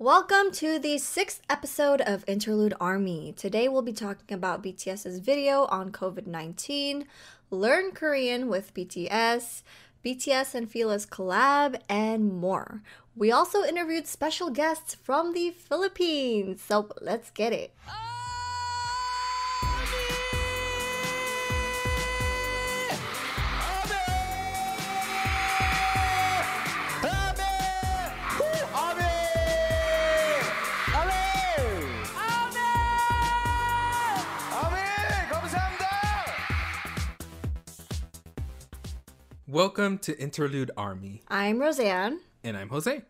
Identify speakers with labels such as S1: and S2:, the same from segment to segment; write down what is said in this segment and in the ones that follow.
S1: Welcome to the sixth episode of Interlude Army. Today we'll be talking about BTS's video on COVID 19, learn Korean with BTS, BTS and Fila's collab, and more. We also interviewed special guests from the Philippines, so let's get it.
S2: Oh, Welcome to Interlude Army,
S1: I'm Rosan.
S2: and I'm Jose.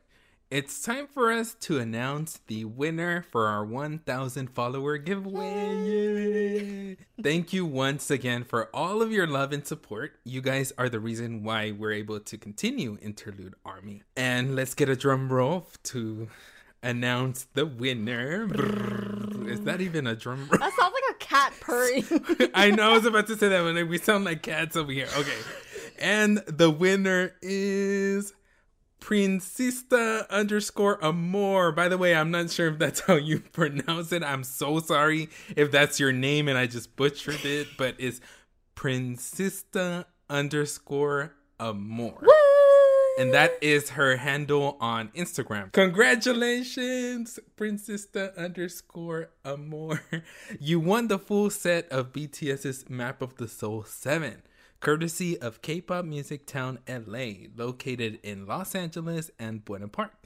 S2: It's time for us to announce the winner for our 1,000 follower giveaway. Thank you once again for all of your love and support. You guys are the reason why we're able to continue Interlude Army. And let's get a drum roll to announce the winner. Is that even a drum roll?
S1: That sounds like a cat purring.
S2: I know I was about to say that when we sound like cats over here. Okay. And the winner is Princista underscore Amor. By the way, I'm not sure if that's how you pronounce it. I'm so sorry if that's your name and I just butchered it, but it's Princista underscore Amor. And that is her handle on Instagram. Congratulations, Princesta underscore Amor. You won the full set of BTS's Map of the Soul 7, courtesy of K-pop Music Town LA, located in Los Angeles and Buena Park.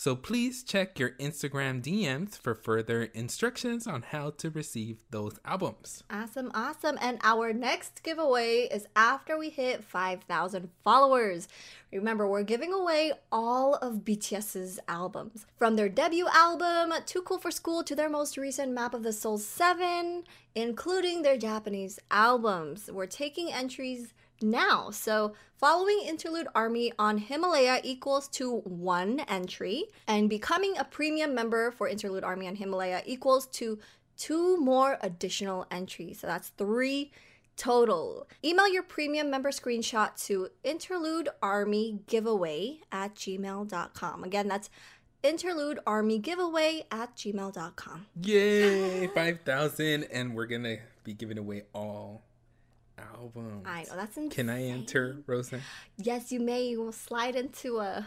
S2: So please check your Instagram DMs for further instructions on how to receive those albums.
S1: Awesome, awesome. And our next giveaway is after we hit 5,000 followers. Remember, we're giving away all of BTS's albums. From their debut album, Too Cool for School, to their most recent Map of the Soul 7, including their Japanese albums. We're taking entries now. So, following Interlude Army on Himalaya equals to one entry, and becoming a premium member for Interlude Army on Himalaya equals to two more additional entries. So, that's three total. Email your premium member screenshot to interludearmygiveaway at gmail.com. Again, that's interludearmygiveaway at gmail.com.
S2: Yay, 5,000. And we're to be giving away all albums.
S1: I know, that's insane.
S2: Can I enter, Rosa?
S1: Yes, you may. You will slide into a.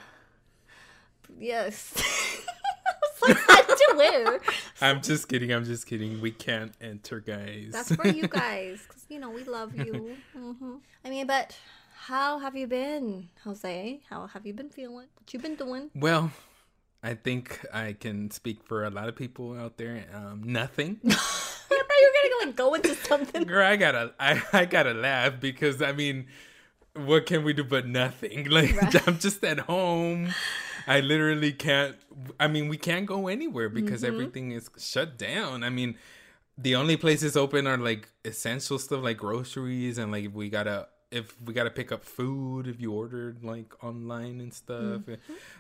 S1: Yes. into where?
S2: I'm just kidding. I'm just kidding. We can't enter, guys.
S1: That's for you guys, because you know we love you. hmm I mean, but how have you been, Jose? How have you been feeling? What you been doing?
S2: well, I think I can speak for a lot of people out there. Um, nothing.
S1: I thought you were gonna like go into something.
S2: Girl, I gotta, I, I gotta laugh because I mean, what can we do but nothing? Like I'm just at home. I literally can't. I mean, we can't go anywhere because mm-hmm. everything is shut down. I mean, the only places open are like essential stuff like groceries and like we gotta if we gotta pick up food if you ordered like online and stuff. Mm-hmm.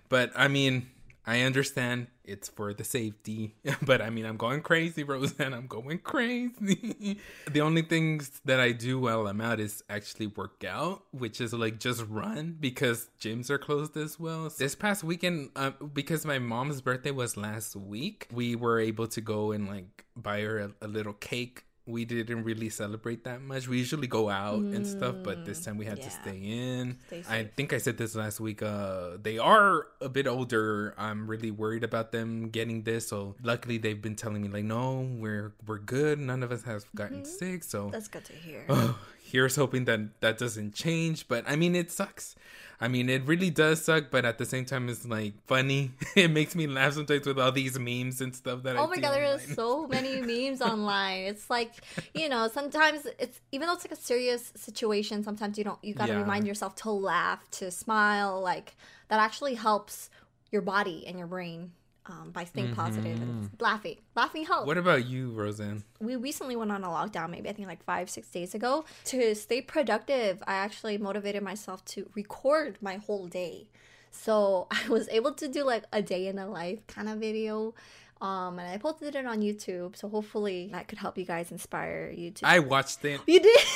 S2: But I mean, I understand it's for the safety, but I mean, I'm going crazy, Rosan. I'm going crazy. the only things that I do while I'm out is actually work out, which is like just run because gyms are closed as well. This past weekend, uh, because my mom's birthday was last week, we were able to go and like buy her a, a little cake we didn't really celebrate that much. We usually go out and stuff, but this time we had to stay in.
S1: Stay
S2: I think I said this last week. Uh, they are a bit older. I'm really worried about them getting this. So luckily, they've been telling me like, no, we're we're good. None of us have gotten sick. So
S1: That's good to hear.
S2: oh, here's hoping that that doesn't change. But I mean, it sucks. I mean, it really does suck. But at the same time, it's like funny. it makes me laugh sometimes with all these memes and stuff that I
S1: Oh my god, there are so many memes online. It's like, you know, sometimes it's even though it's like a serious situation, sometimes you don't you gotta
S2: Yeah.
S1: remind yourself to laugh, to smile, like that actually helps your body and your brain um, by staying positive and laughing. Laughing helps.
S2: Mm-hmm. What about you, Rosan?
S1: we recently went on a lockdown, maybe I think like five, six days ago. To stay productive, I actually motivated myself to record my whole day. So I was able to do like a day in a life kind of video. Um, and I posted it on YouTube. So hopefully that could help you guys inspire you to.
S2: I watched it.
S1: you did?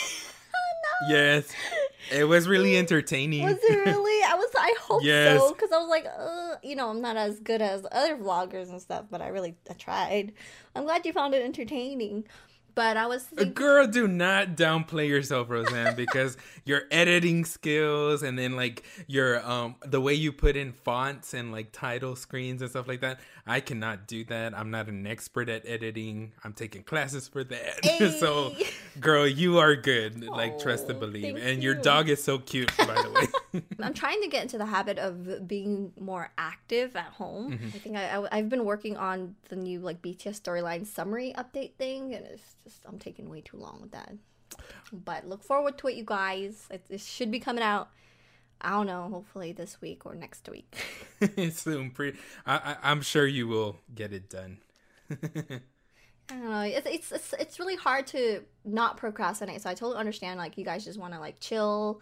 S2: Yes, it was really entertaining.
S1: Was it really? I was. I hope
S2: Yes.
S1: so because I was like, uh, you know, I'm not as good as other vloggers and stuff, but I really I tried. I'm glad you found it entertaining. But I was
S2: A
S1: thinking,
S2: girl, do not downplay yourself, Rosan, because your editing skills and then like your um the way you put in fonts and like title screens and stuff like that. I cannot do that. I'm not an expert at editing. I'm taking classes for that. so, girl, you are good. Like trust and
S1: Oh,
S2: believe. And your dog is so cute, by the way.
S1: I'm trying to get into the habit of being more active at home.
S2: Mm-hmm.
S1: I think I, I, have been working on the new like BTS storyline summary update thing, and it's just I'm taking way too long with that. But look forward to it, you guys. It, it should be coming out. I don't know. Hopefully this week or next week.
S2: Soon, pretty. I, I, I'm sure you will get it done.
S1: I don't know. It's, it's it's it's really hard to not procrastinate. So I totally understand. Like you guys just want to like chill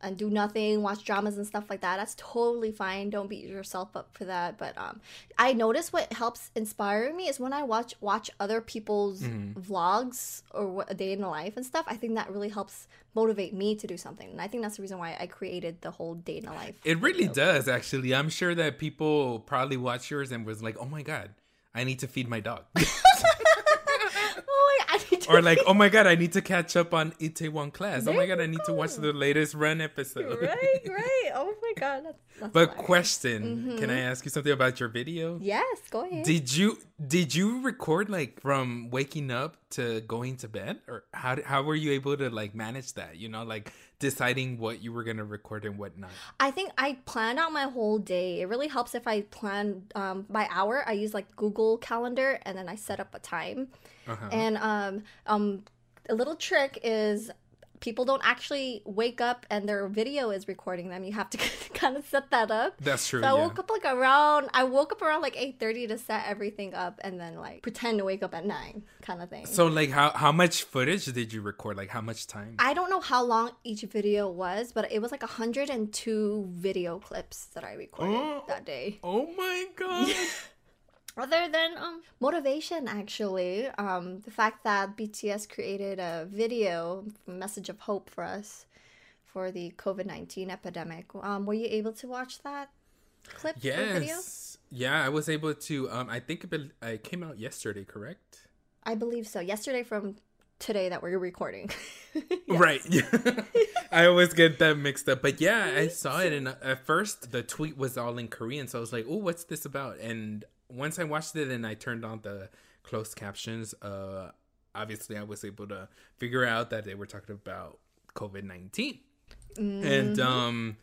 S1: and do nothing, watch dramas and stuff like that. That's totally fine. Don't beat yourself up for that. But um, I notice what helps inspire me is when I watch watch other people's vlogs or what, a day in the life and stuff. I think that really helps motivate me to do something. And I think that's the reason why I created the whole day in the life.
S2: It really does, actually. I'm sure that people probably watch yours and was like, "Oh my god, I need to feed my dog,"
S1: oh, I need to
S2: or like, "Oh my god, I need to catch up on Itaewon class." Oh my god, I need to watch the latest Run episode.
S1: right, right. Oh my god, that's, that's
S2: But
S1: hilarious.
S2: question, can I ask you something about your video?
S1: Yes, go ahead.
S2: Did you did you record like from waking up to going to bed, or how how were you able to like manage that? You know, like deciding what you were gonna record and what not.
S1: I think I planned out my whole day. It really helps if I plan um, by hour. I use like Google Calendar and then I set up a time.
S2: Uh-huh.
S1: And um, um, a little trick is people don't actually wake up and their video is recording them. You have to kind of set that up.
S2: That's true.
S1: So I
S2: yeah.
S1: woke up like around. I woke up around like eight thirty to set everything up, and then like pretend to wake up at nine, kind of thing.
S2: So like, how how much footage did you record? Like, how much time?
S1: I don't know how long each video was, but it was like 102 video clips that I recorded
S2: Oh.
S1: that day.
S2: oh my god.
S1: Other than um, motivation, actually, um, the fact that BTS created a video, message of hope for us for the COVID 19 epidemic. Um, were you able to watch that clip or video?
S2: Yes. Yeah, I was able to. Um, I think it, be- it came out yesterday, correct?
S1: I believe so. Yesterday from today that we're recording.
S2: Right. Yeah. I always get that mixed up, but yeah, I saw it, and at first the tweet was all in Korean, so I was like, "Oh, what's this about?" And once I watched it and I turned on the closed captions, uh, obviously I was able to figure out that they were talking about COVID 19 and um,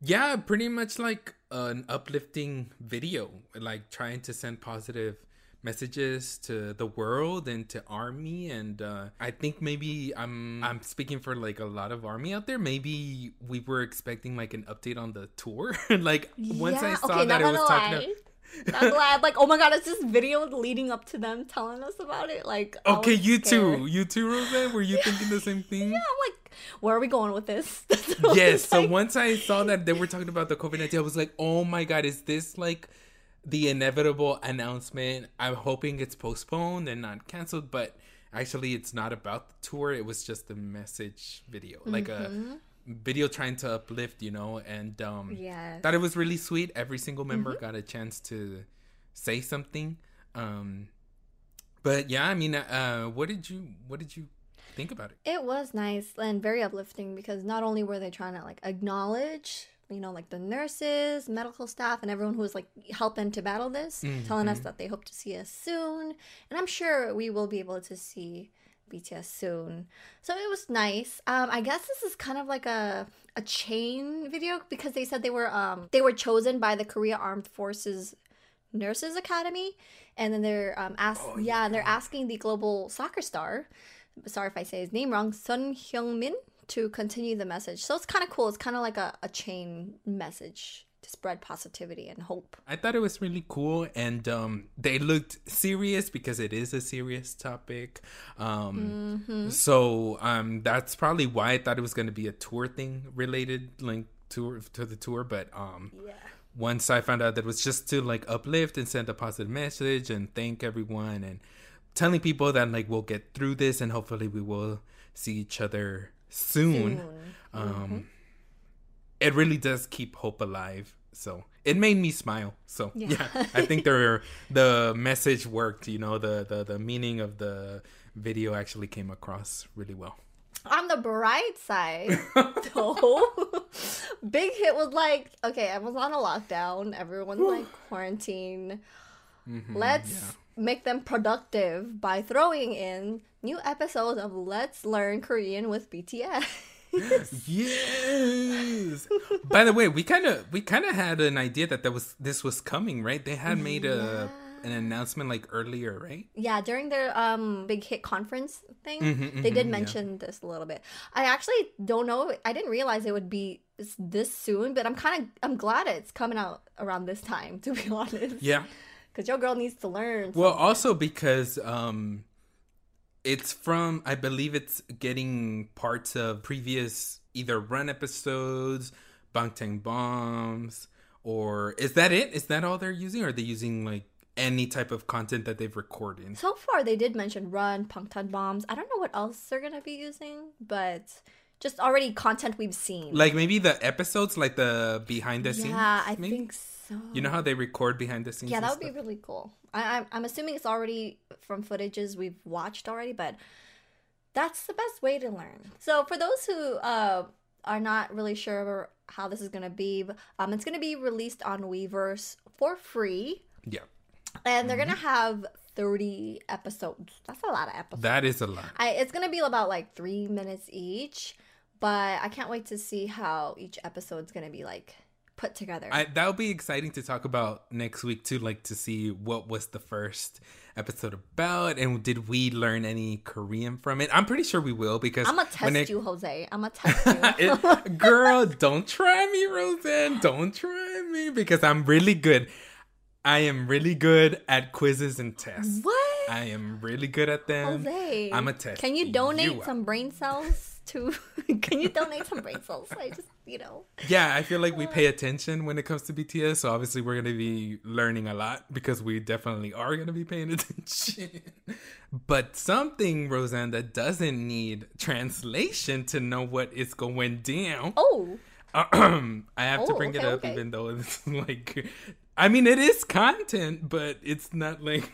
S2: yeah, pretty much like an uplifting video, like trying to send positive messages to the world and to army. And uh i think maybe i'm i'm speaking for like a lot of army out there. Maybe we were expecting like an update on the tour. Like once i saw
S1: okay,
S2: that it was talking about
S1: I'm glad. Like, oh my god, it's this video leading up to them telling us about it. Like,
S2: okay you
S1: scared.
S2: too you too Rosan? were you thinking the same thing
S1: Yeah, I'm like, where are we going with this? That's what I
S2: yes so
S1: like.
S2: once i saw that they were talking about the covid-19 i was like oh my god is this like the inevitable announcement i'm hoping it's postponed and not canceled but actually it's not about the tour it was just a message video like a mm-hmm. Video trying to uplift you know and um
S1: Yes.
S2: thought it was really sweet every single member got a chance to say something um But yeah, I mean, uh, what did you what did you think about it?
S1: It was nice and very uplifting because not only were they trying to like acknowledge, you know, like the nurses, medical staff, and everyone who was like helping to battle this, telling us that they hope to see us soon. And I'm sure we will be able to see BTS soon. So it was nice. Um, I guess this is kind of like a a chain video because they said they were um they were chosen by the Korea Armed Forces Nurses Academy, and then they're um ask yeah. and they're asking the global soccer star, sorry if I say his name wrong, Son Heung-min to continue the message. So it's kind of cool. It's kind of like a, a chain message to spread positivity and hope.
S2: I thought it was really cool, and um, they looked serious because it is a serious topic. Um, So um, that's probably why I thought it was going to be a tour thing related, like tour to the tour. But um,
S1: Yeah.
S2: once I found out that it was just to like uplift and send a positive message and thank everyone and telling people that like we'll get through this and hopefully we will see each other soon. Um, it really does keep hope alive. So it made me smile. So yeah, I think there the message worked. You know, the, the the meaning of the video actually came across really well.
S1: On the bright side, though, Big Hit was like, okay, I was on a lockdown. Everyone's like quarantine. Mm-hmm, Let's make them productive by throwing in new episodes of Let's Learn Korean with BTS.
S2: Yes. By the way, we kind of we kind of had an idea that that was this was coming, right? They had made a an announcement like earlier, right?
S1: yeah, during their um Big Hit conference thing,
S2: Mhm,
S1: they did
S2: mhm, yeah.
S1: mention this a little bit. I actually don't know. I didn't realize it would be this soon, but I'm kind of I'm glad it's coming out around this time. To be honest,
S2: Yeah.
S1: because your girl needs to learn.
S2: Well, also because um it's from I believe it's getting parts of previous either run episodes, Bangtan Bombs, or is that it? Is that all they're using? Or are they using like any type of content that they've recorded?
S1: So far, they did mention Run, Bangtan Bombs. I don't know what else they're gonna be using, but just already content we've seen.
S2: Like maybe the episodes, like the behind the scenes.
S1: yeah, I
S2: maybe?
S1: think so.
S2: You know how they record behind the scenes?
S1: yeah, that would be really cool. I, I'm, I'm assuming it's already from footages we've watched already, but that's the best way to learn. So for those who uh, are not really sure how this is gonna be, um, it's gonna be released on Weverse for free,
S2: Yeah,
S1: and they're
S2: Mm-hmm.
S1: gonna have 30 episodes. That's a lot of episodes.
S2: that is a lot.
S1: I, it's gonna be about like three minutes each, but I can't wait to see how each episode's gonna be like put together.
S2: I, that'll be exciting to talk about next week too, like to see what was the first episode about and did we learn any Korean from it? I'm pretty sure we will because
S1: I'm gonna test
S2: it-
S1: you, Jose. I'm gonna test you.
S2: it- girl, don't try me, Rosan. Don't try me because I'm really good. I am really good at quizzes and tests.
S1: what?
S2: I am really good at them.
S1: Jose.
S2: I'm a test.
S1: Can you donate
S2: out.
S1: some brain cells to? Can you donate some brain cells? I just, you know.
S2: Yeah, I feel like we uh. pay attention when it comes to BTS. So obviously we're gonna be learning a lot because we definitely are gonna be paying attention. but something, Rosan, that doesn't need translation to know what is going down.
S1: Oh,
S2: I have to
S1: Oh,
S2: bring it up,
S1: okay.
S2: even though it's like, I mean, it is content, but it's not like.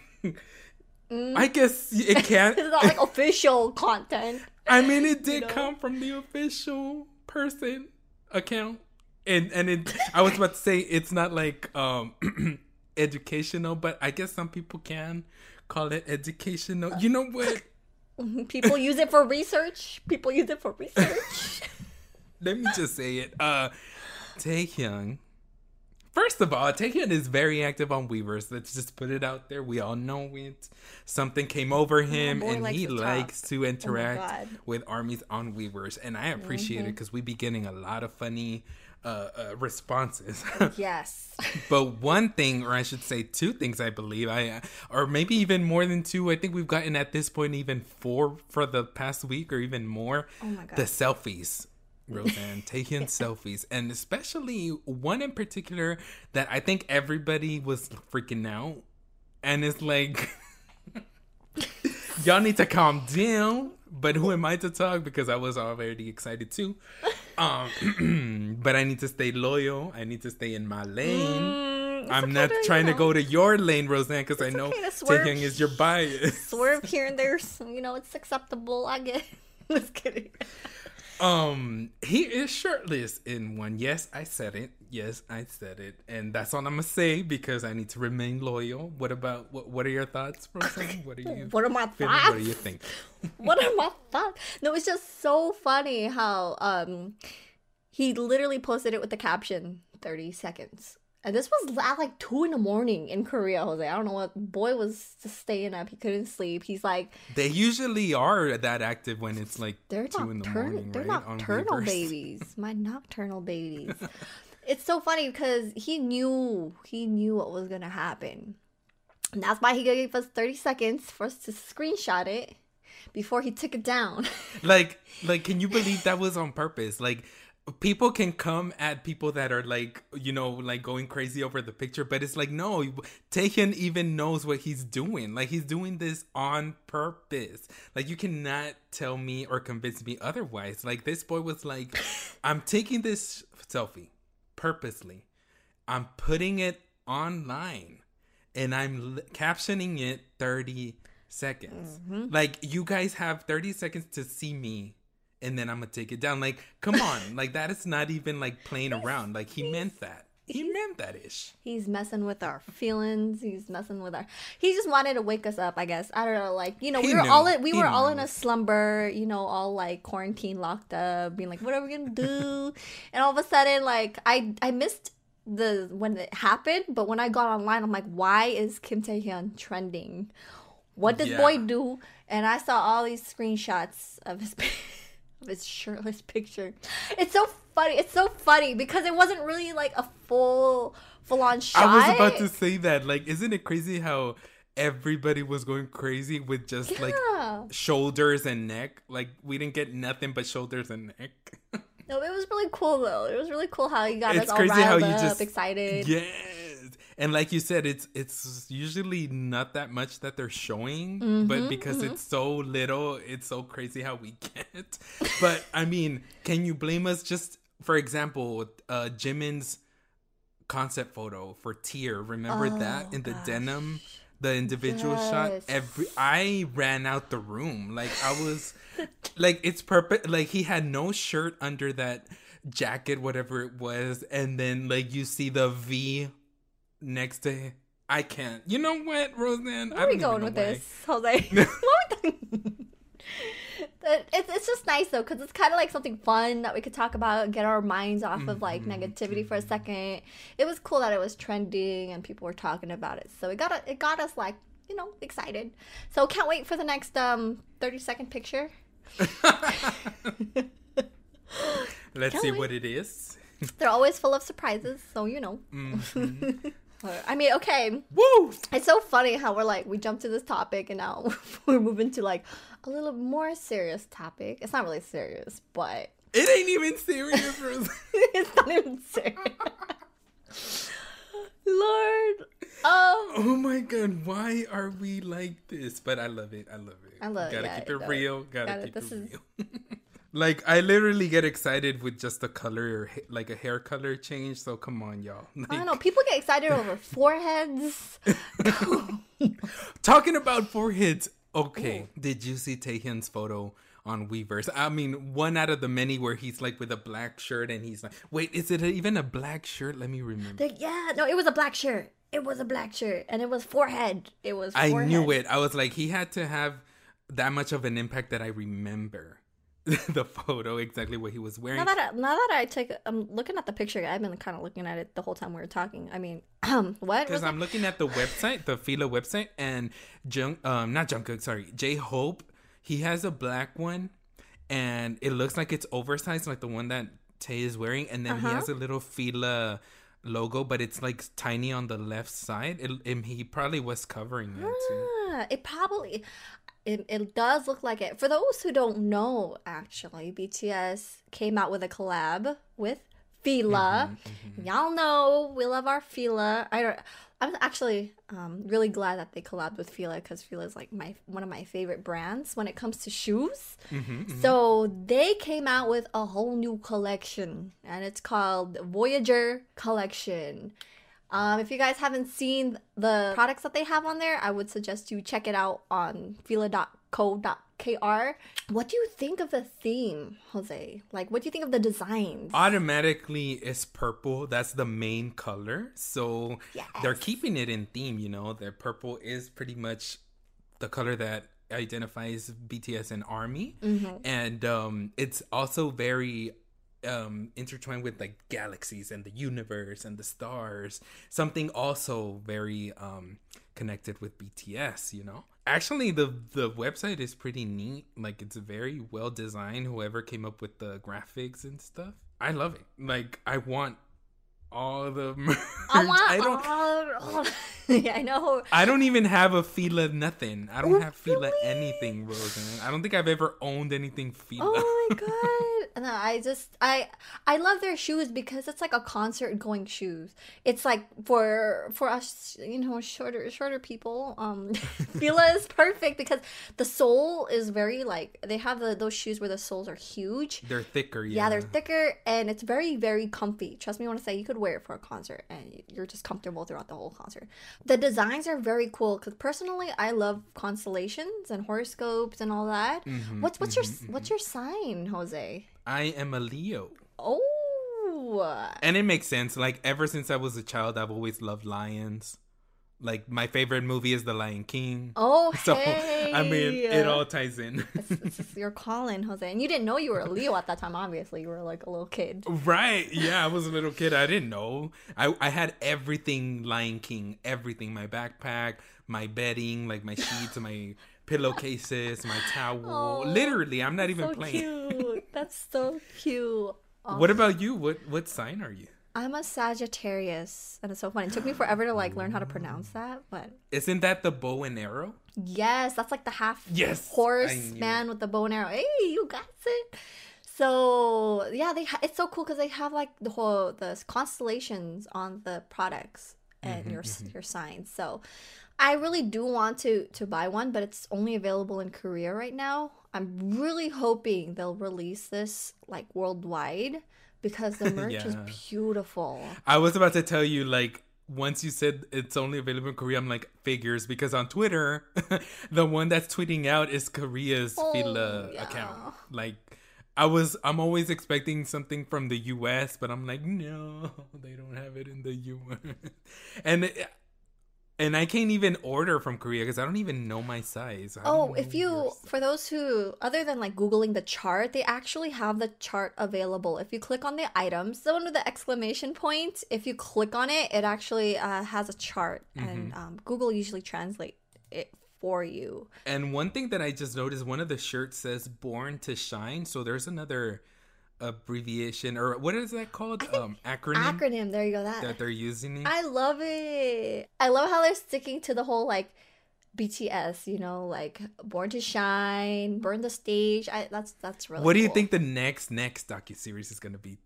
S2: I guess it can't.
S1: it's not like official content.
S2: I mean, it did
S1: know?
S2: come from the official person account, and and it. I was about to say it's not like um educational, but I guess some people can call it educational. You know what?
S1: People use it for research. People use it for research.
S2: Let me just say it. Uh, Taehyung. First of all, Taehyung is very active on Weverse. Let's just put it out there. We all know it. Something came over him, and he
S1: to talk.
S2: likes to interact
S1: God. Mm-hmm.
S2: with armies on Weverse, and I appreciate it because we be getting a lot of funny uh, uh, responses.
S1: yes.
S2: but one thing, or I should say two things, I believe, I or maybe even more than two. I think we've gotten at this point even four for the past week, or even more.
S1: Oh my God.
S2: The selfies. Rosan taking selfies, and especially one in particular that I think everybody was freaking out, and it's like, y'all need to calm down. But who am I to talk? Because I was already excited too. Um, but I need to stay loyal. I need to stay in my lane. I'm
S1: okay
S2: not
S1: to, you
S2: trying to go to your lane, Rosan, because I know
S1: okay swerve.
S2: Taehyung is your bias.
S1: Swerve here and there, you know, it's acceptable. I get. Just kidding.
S2: Um, he is shirtless in one. Yes, I said it. Yes, I said it, and that's all I'm gonna say because I need to remain loyal. What about what? What are your thoughts, Rosan? What are you?
S1: What are my
S2: feeling? What do you
S1: thoughts?
S2: think?
S1: what are my thoughts? No, it's just so funny how um he literally posted it with the caption 30 seconds. And this was at like two in the morning in Korea, Jose. I don't know what boy was just staying up. He couldn't sleep. He's like,
S2: They usually are that active when it's like
S1: they're
S2: two in the morning,
S1: they're
S2: right?
S1: Nocturnal babies. My nocturnal babies. it's so funny because he knew he knew what was gonna happen. And that's why he gave us 30 seconds for us to screenshot it before he took it down.
S2: like like can you believe that was on purpose like people can come at people that are like you know like going crazy over the picture but it's like no Taehyung even knows what he's doing. Like he's doing this on purpose. Like you cannot tell me or convince me otherwise. Like this boy was like i'm taking this selfie purposely. I'm putting it online and i'm l- captioning it 30 seconds. Mm-hmm. Like you guys have 30 seconds to see me and then i'm gonna take it down like come on like that is not even like playing around like he meant that he meant that ish
S1: He's messing with our feelings. He's messing with our. He just wanted to wake us up. I guess I don't know. Like you know,
S2: He
S1: we were
S2: knew.
S1: all in, we
S2: He
S1: were all in a slumber. You know, all like quarantine, locked up, being like, "What are we gonna do?" and all of a sudden, like I I missed the when it happened, but when I got online, I'm like, "Why is Kim Taehyung trending? What does
S2: Yeah.
S1: boy do?" And I saw all these screenshots of his. his shirtless picture. It's so funny. It's so funny because it wasn't really like a full full on shot.
S2: i was about to say that like isn't it crazy how everybody was going crazy with just like shoulders and neck like we didn't get nothing but shoulders and neck
S1: No, it was really cool though. It was really cool how you got
S2: It's
S1: us all riled up,
S2: just-
S1: excited.
S2: Yes. And like you said, it's it's usually not that much that they're showing, but because it's so little, it's so crazy how we get. But I mean, can you blame us? Just for example, uh Jimin's concept photo for Tear. Remember that in the denim, the individual shot. Every I ran out the room. Like I was, like it's perfect. Like he had no shirt under that jacket, whatever it was, and then like you see the V next day I can't. You know what, Rosan?
S1: Where are we going with this, Jose? What we doing? It- it's, it's just nice though because it's kind of like something fun that we could talk about get our minds off of like
S2: Mm-hmm,
S1: negativity for a second it was cool that it was trending and people were talking about it so it got it got us like you know excited so can't wait for the next um 30 second picture
S2: Let's see
S1: wait.
S2: what it is.
S1: they're always full of surprises so you know
S2: Mm-hmm.
S1: I mean okay
S2: Woo!
S1: It's so funny how we're like we jumped to this topic and now we're moving to like a little more serious topic. It's not really serious, but
S2: It ain't even serious,
S1: it's not even serious. Lord, um,
S2: Oh my god, why are we like this? But I love it. I love it.
S1: I love it,
S2: Gotta
S1: yeah,
S2: keep
S1: I
S2: it real. Gotta
S1: Got it.
S2: keep it
S1: is-
S2: real. Like I literally get excited with just the color, or like a hair color change. So come on, y'all.
S1: I don't know. People get excited over foreheads.
S2: Talking about foreheads. Okay, did you see Taehyung's photo on Weverse? I mean, one out of the many where he's like with a black shirt and he's like, wait, is it even a black shirt? Let me remember.
S1: Like, yeah, no, it was a black shirt. It was a black shirt, and it was forehead. It was.
S2: I knew it. I was like, he had to have that much of an impact that I remember the photo exactly what he was wearing.
S1: Now that I, now that I take, I'm looking at the picture. I've been kind of looking at it the whole time we were talking. I mean, um, what?
S2: Because I'm looking at the website, the Fila website, and Jung, um, not Jungkook, sorry, J Hope, he has a black one, and it looks like it's oversized, like the one that Tay is wearing, and then he
S1: Uh-huh.
S2: has a little Fila logo, but it's like tiny on the left side. It, it- he probably was covering it too.
S1: Ah, it probably it, it does look like it. For those who don't know, actually, BTS came out with a collab with Fila. Mm-hmm, mm-hmm, mm-hmm. Y'all know we love our Fila. I don't. I'm actually um, really glad that they collabed with Fila because Fila is like my one of my favorite brands when it comes to shoes. So they came out with a whole new collection, and it's called Voyager Collection. Um, if you guys haven't seen the products that they have on there, I would suggest you check it out on fila.co.kr. What do you think of the theme, Jose? Like, what do you think of the designs?
S2: Automatically, it's purple. That's the main color. So they're keeping it in theme. You know, their purple is pretty much the color that identifies BTS and Army, and um, it's also very um intertwined with like galaxies and the universe and the stars something also very um connected with bts you know actually the the website is pretty neat like it's very well designed whoever came up with the graphics and stuff i love it like i want all the merch.
S1: I want
S2: I don't
S1: all- all- yeah, I know.
S2: I don't even have a Fila nothing. I don't
S1: Oh,
S2: have Fila
S1: really?
S2: anything, Rosan. I don't think I've ever owned anything Fila.
S1: Oh my god! No, I just I I love their shoes because it's like a concert going shoes. It's like for for us, you know, shorter shorter people. Um, Fila is perfect because the sole is very like they have the, those shoes where the soles are huge.
S2: They're thicker, yeah.
S1: Yeah, they're thicker and it's very, very comfy. Trust me when I say you could wear it for a concert and you're just comfortable throughout the whole concert. The designs are very cool because personally, I love constellations and horoscopes and all that.
S2: Mm-hmm,
S1: what's what's your what's your sign, Jose?
S2: I am a Leo.
S1: Oh,
S2: And it makes sense. Like ever since I was a child, I've always loved lions. Like my favorite movie is The Lion King.
S1: oh,
S2: So
S1: hey.
S2: I mean, it all ties in.
S1: This is your calling, Jose, and you didn't know you were a Leo at that time. Obviously, you were like a little kid.
S2: right? Yeah, I was a little kid. I didn't know. I I had everything Lion King, everything. My backpack, my bedding, like my sheets, my pillowcases, my towel.
S1: Oh,
S2: Literally, I'm not even
S1: so
S2: playing.
S1: That's so cute.
S2: What about you? What what sign are you?
S1: I'm a Sagittarius, and it's so funny. It took me forever to like learn how to pronounce that, but
S2: Isn't that the bow and arrow?
S1: yes, that's like the half
S2: Yes,
S1: horse man with the bow and arrow. Hey, you got it. So yeah, they ha- it's so cool because they have like the whole the constellations on the products and
S2: Mm-hmm,
S1: your s your signs. So I really do want to to buy one, but it's only available in Korea right now. I'm really hoping they'll release this like worldwide because the merch is beautiful.
S2: I was about to tell you, like, once you said it's only available in Korea, I'm like, figures, because on Twitter, the one that's tweeting out is Korea's Fila
S1: Oh, yeah.
S2: account. Like, I was, I'm always expecting something from the US, but I'm like, no, they don't have it in the US. and, it- and I can't even order from Korea because I don't even know my size. Do
S1: Oh, if you, for those who, other than like Googling the chart, they actually have the chart available. If you click on the items, the one with the exclamation point, if you click on it, it actually uh, has a chart, and
S2: Mm-hmm.
S1: um, Google usually translate it for you.
S2: And one thing that I just noticed, one of the shirts says "Born to Shine," so there's another abbreviation or what is that called? Um, acronym,
S1: Acronym, there you go. That
S2: that they're using.
S1: I love it. I love how they're sticking to the whole like BTS, you know, like Born to Shine, Burn the Stage. I that's that's really.
S2: what do you
S1: cool.
S2: think the next next docu series is gonna be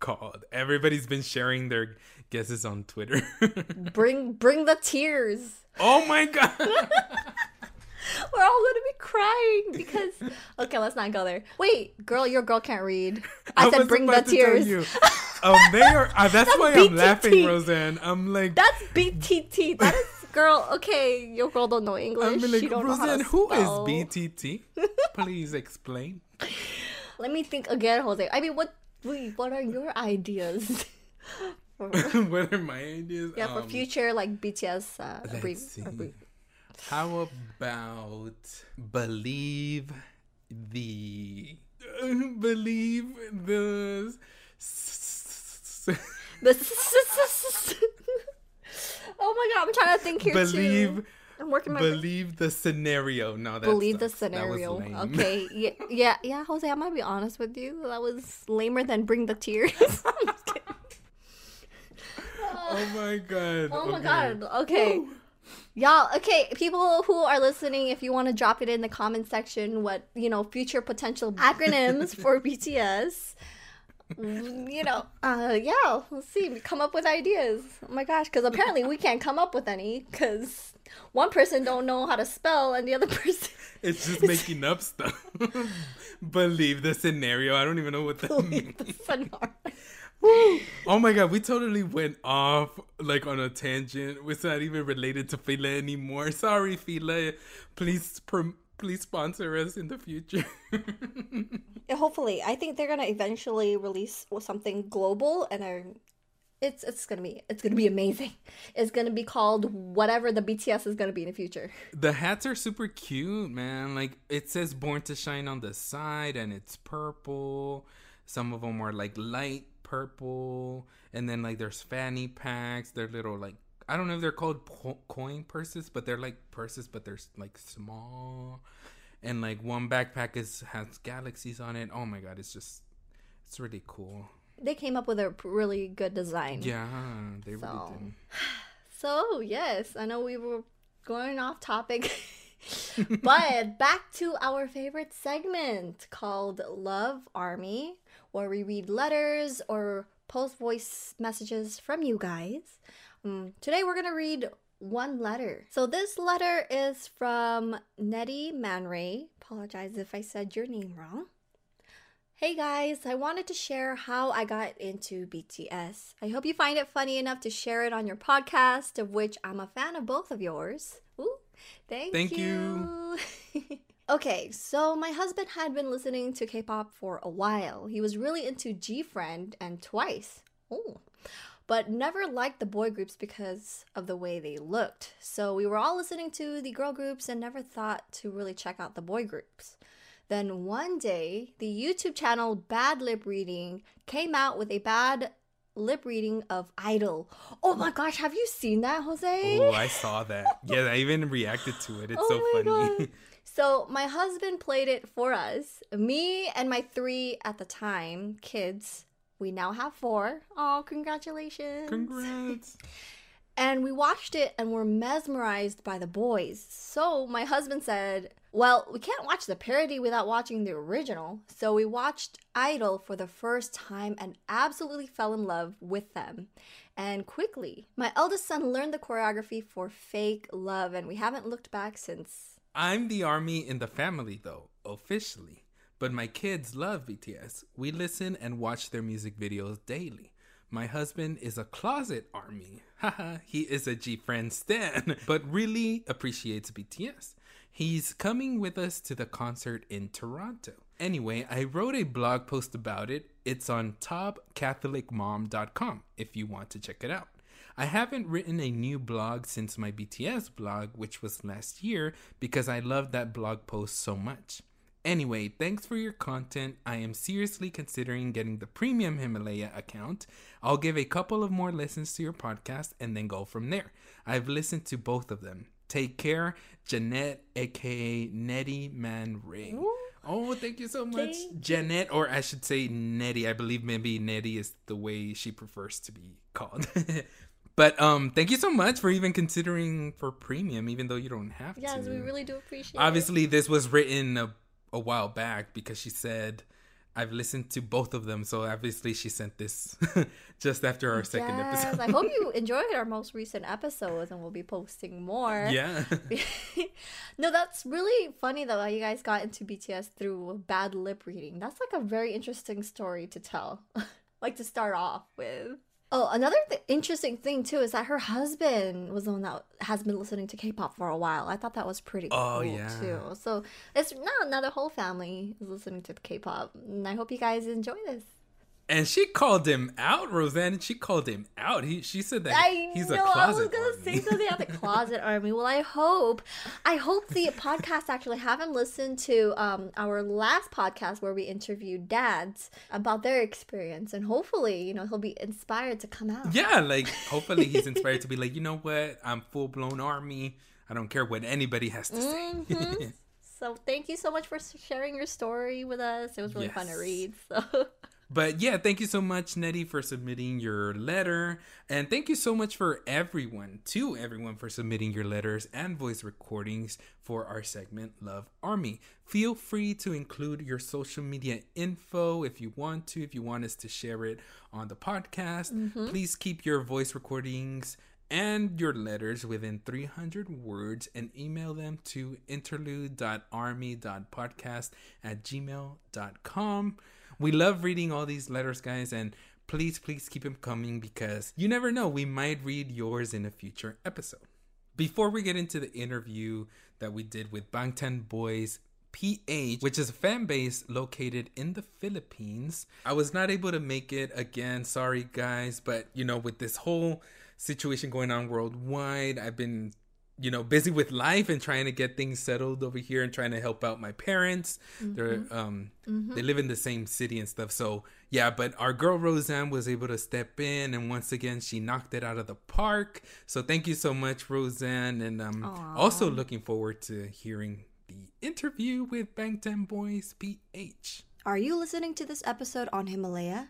S2: called? Everybody's been sharing their guesses on Twitter.
S1: Bring bring the tears.
S2: oh my god!
S1: We're all gonna be crying because. Okay, let's not go there. Wait, girl, your girl can't read. I, said
S2: was
S1: bring the
S2: about to tell
S1: tears.
S2: you. Um, they are. Uh, that's,
S1: That's
S2: why I'm laughing, Rosan. I'm like,
S1: That's BTT. That is girl. Okay, your girl don't know English.
S2: I'm
S1: she
S2: like,
S1: don't know how Rosan,
S2: who is. BTT? Please explain.
S1: Let me think again, Jose. I mean, what? Wait, what are your ideas?
S2: what are my ideas?
S1: yeah, for
S2: Um,
S1: future like BTS. Uh,
S2: let's
S1: abbrev-
S2: see.
S1: abbrev-
S2: How about believe the believe the s-
S1: The oh my god, I'm trying to think here too. I'm working my
S2: believe the scenario. No, that's
S1: believe the scenario. Okay, yeah, yeah, yeah, Jose. I might be honest with you. That was lamer than bring the tears. Just.
S2: Oh my god.
S1: oh my
S2: okay.
S1: god. Okay. Y'all, okay, people who are listening, if you want to drop it in the comment section, what, you know, future potential acronyms for BTS, mm, you know, uh, yeah, let's see, come up with ideas. Oh my gosh, because apparently we can't come up with any, because one person don't know how to spell and the other person
S2: It's just making up stuff. believe the scenario. I don't even know what that means.
S1: believe the scenario.
S2: Oh my god, we totally went off like on a tangent. It's not even related to Fila anymore. Sorry, Fila. Please, prom- please sponsor us in the future.
S1: Hopefully, I think they're gonna eventually release something global, and I, it's it's gonna be it's gonna be amazing. It's gonna be called whatever the BTS is gonna be in the future.
S2: the hats are super cute, man. Like it says "Born to Shine" on the side, and it's purple. Some of them are like light purple, and then like there's fanny packs. They're little like I don't know if they're called po- coin purses, but they're like purses, but they're like small. And like one backpack is has galaxies on it. Oh my god, it's just it's really cool.
S1: They came up with a really good design.
S2: Yeah, they really did.
S1: So yes, I know we were going off topic. but back to our favorite segment called Love Army, where we read letters or post voice messages from you guys. Um, today we're gonna read one letter. So this letter is from Nettie Manray. Apologize if I said your name wrong. Hey guys, I wanted to share how I got into BTS. I hope you find it funny enough to share it on your podcast, of which I'm a fan of both of yours. Thank,
S2: Thank
S1: you. okay, so my husband had been listening to K pop for a while. He was really into G Friend and Twice. Ooh. But never liked the boy groups because of the way they looked. So we were all listening to the girl groups and never thought to really check out the boy groups. Then one day, the YouTube channel Bad Lip Reading came out with a bad lip reading of Idol. Oh my gosh, have you seen that, Jose?
S2: Oh, I saw that. Yeah, I even reacted to it. It's
S1: Oh
S2: so
S1: my
S2: funny.
S1: God. So my husband played it for us. Me and my three at the time kids. We now have four. Oh, congratulations!
S2: Congrats.
S1: And we watched it and were mesmerized by the boys. So my husband said, Well, we can't watch the parody without watching the original. So we watched Idol for the first time and absolutely fell in love with them. And quickly, my eldest son learned the choreography for Fake Love, and we haven't looked back since.
S2: I'm the army in the family, though, officially. But my kids love BTS. We listen and watch their music videos daily. My husband is a closet army. Haha, he is a G Friend stan, but really appreciates BTS. He's coming with us to the concert in Toronto. Anyway, I wrote a blog post about it. It's on topcatholicmom.com if you want to check it out. I haven't written a new blog since my BTS blog, which was last year, because I loved that blog post so much. Anyway, thanks for your content. I am seriously considering getting the premium Himalaya account. I'll give a couple of more listens to your podcast and then go from there. I've listened to both of them. Take care, Jeanette, aka Nettie Man Ray. Oh, thank you so much,
S1: Thank
S2: Jeanette, or I should say Nettie. I believe maybe Nettie is the way she prefers to be called. but um, thank you so much for even considering for premium, even though you don't have
S1: Yes,
S2: to.
S1: Yes, we really do appreciate it.
S2: Obviously, this was written a, a while back because she said, I've listened to both of them. So obviously, she sent this just after our second
S1: Yes,
S2: episode.
S1: I hope you enjoyed our most recent episodes, and we'll be posting more.
S2: yeah.
S1: no, that's really funny though. How you guys got into BTS through bad lip reading. That's like a very interesting story to tell. like to start off with. Oh, another th- interesting thing too is that her husband was the one that has been listening to K-pop for a while. I thought that was pretty
S2: Oh,
S1: cool
S2: yeah.
S1: too. So it's now another whole family is listening to K-pop, and I hope you guys enjoy this.
S2: And she called him out, Rosan. She called him out. He, she said that
S1: I
S2: he's
S1: know.
S2: a closet.
S1: I was gonna
S2: army.
S1: say something about the closet army. Well, I hope, I hope the podcast actually haven't listened to um, our last podcast where we interviewed dads about their experience, and hopefully, you know, he'll be inspired to come out.
S2: Yeah, like hopefully he's inspired to be like, you know what? I'm full blown army. I don't care what anybody has to say.
S1: Mhm. So thank you so much for sharing your story with us. It was really fun to read. So
S2: But yeah, thank you so much, Nettie, for submitting your letter. And thank you so much for everyone, to everyone, for submitting your letters and voice recordings for our segment, Love Army. Feel free to include your social media info if you want to, if you want us to share it on the podcast. Mm-hmm. Please keep your voice recordings and your letters within 300 words and email them to interlude.army.podcast at gmail.com. We love reading all these letters, guys, and please, please keep them coming because you never know. We might read yours in a future episode. Before we get into the interview that we did with Bangtan Boys PH, which is a fan base located in the Philippines. I was not able to make it again. Sorry, guys. But, you know, with this whole situation going on worldwide, I've been, you know, busy with life and trying to get things settled over here and trying to help out my parents. Mm-hmm. They're, um, mm-hmm. they live in the same city and stuff. So, yeah, but our girl Rosan was able to step in and once again she knocked it out of the park. So thank you so much, Rosan. And I'm um, also looking forward to hearing the interview with Bangtan Boys PH.
S1: Are you listening to this episode on Himalaya?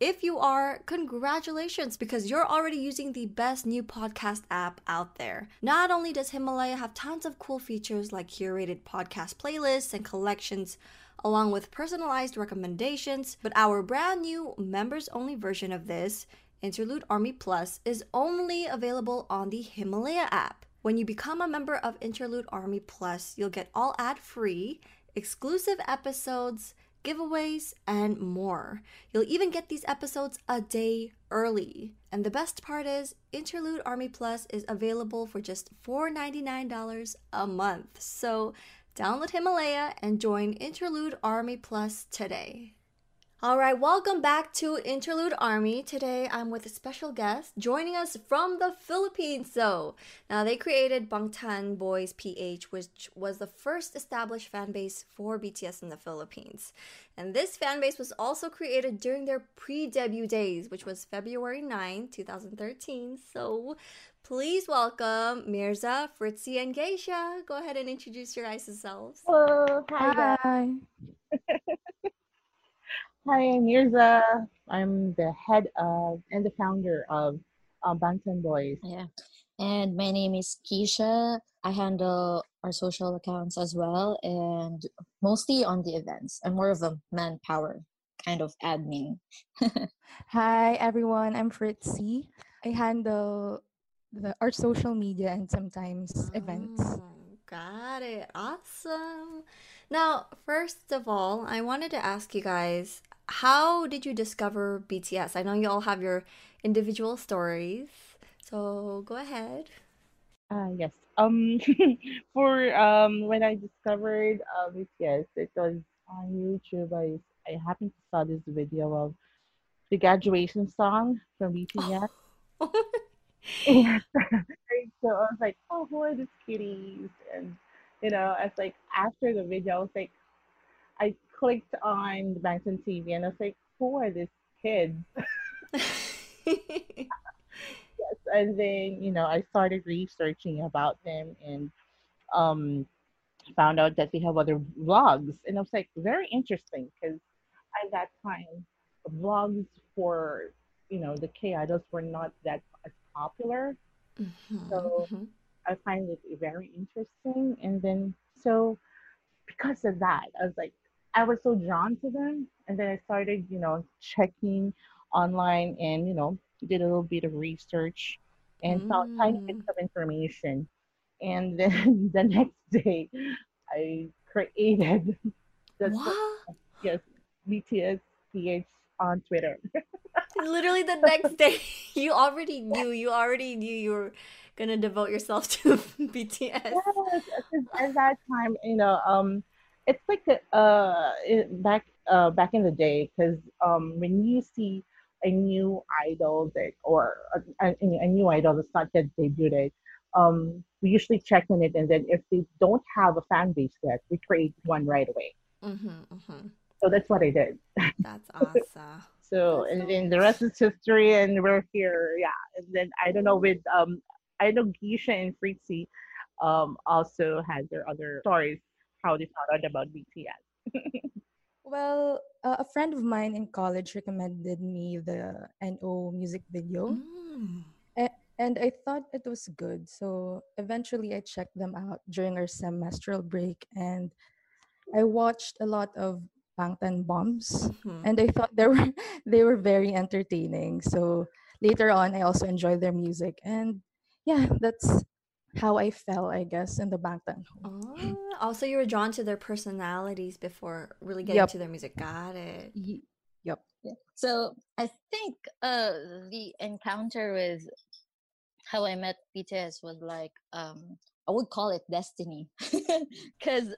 S1: If you are, congratulations because you're already using the best new podcast app out there. Not only does Himalaya have tons of cool features like curated podcast playlists and collections, along with personalized recommendations, but our brand new members only version of this, Interlude Army Plus, is only available on the Himalaya app. When you become a member of Interlude Army Plus, you'll get all ad free, exclusive episodes, giveaways, and more. You'll even get these episodes a day early. And the best part is, Interlude Army Plus is available for just $4.99 a month. So download Himalaya and join Interlude Army Plus today. All right, welcome back to Interlude Army. Today I'm with a special guest joining us from the Philippines. So, now they created Bangtan Boys PH, which was the first established fan base for BTS in the Philippines. And this fan base was also created during their pre debut days, which was February 9, 2013. So, please welcome Mirza, Fritzy, and Geisha. Go ahead and introduce your guys' selves.
S3: Hello. Hi. Hi. Hi, I'm Mirza. I'm the head of and the founder of um, Bangtan Boys.
S4: Yeah. And my name is Keisha. I handle our social accounts as well and mostly on the events. I'm more of a manpower kind of admin.
S5: Hi, everyone. I'm Fritzy. I handle the our social media and sometimes oh, events.
S1: Got it. Awesome. Now, first of all, I wanted to ask you guys how did you discover BTS? I know you all have your individual stories, so go ahead.
S3: Uh, yes. Um, for um, when I discovered uh, BTS, it was on YouTube. I I happened to saw this video of the graduation song from BTS. Oh. and, so I was like, oh, who are these kitties? And you know, I was like, after the video, I was like, I clicked on the Bangtan TV and I was like, who are these kids? yes, and then you know I started researching about them and um, found out that they have other vlogs, and I was like, very interesting because at that time, vlogs for you know the K idols were not that popular, mm-hmm, so mm-hmm. I find it very interesting, and then so because of that, I was like, I was so drawn to them. And then I started, you know, checking online and, you know, did a little bit of research and mm. found tiny bits of information. And then the next day, I created the
S1: what?
S3: yes BTS PH on Twitter.
S1: Literally the next day, you already knew. You already knew you were gonna devote yourself to BTS.
S3: Yes, at that time, you know, um, it's like a, uh back uh back in the day because um when you see a new idol that or a, a, a new idol that's not yet debuted um we usually check on it and then if they don't have a fan base yet we create one right away. Mm-hmm, mm-hmm. so that's what i did.
S1: That's awesome.
S3: So and then the rest is history and we're here yeah. And then i don't know with um i know geisha and fritzy um also had their other stories how they found out about BTS?
S5: well, uh, a friend of mine in college recommended me the NO music video. Mm. A- and I thought it was good. So eventually I checked them out during our semestral break and I watched a lot of Bangtan Bombs mm-hmm. and I thought they were they were very entertaining. So later on I also enjoyed their music and yeah, that's how I fell, I guess, in the Bangtan.
S1: Oh, also you were drawn to their personalities before really getting yep. to their music. Got it.
S5: Y- yep.
S4: So I think uh the encounter with how I met BTS was like um I would call it destiny because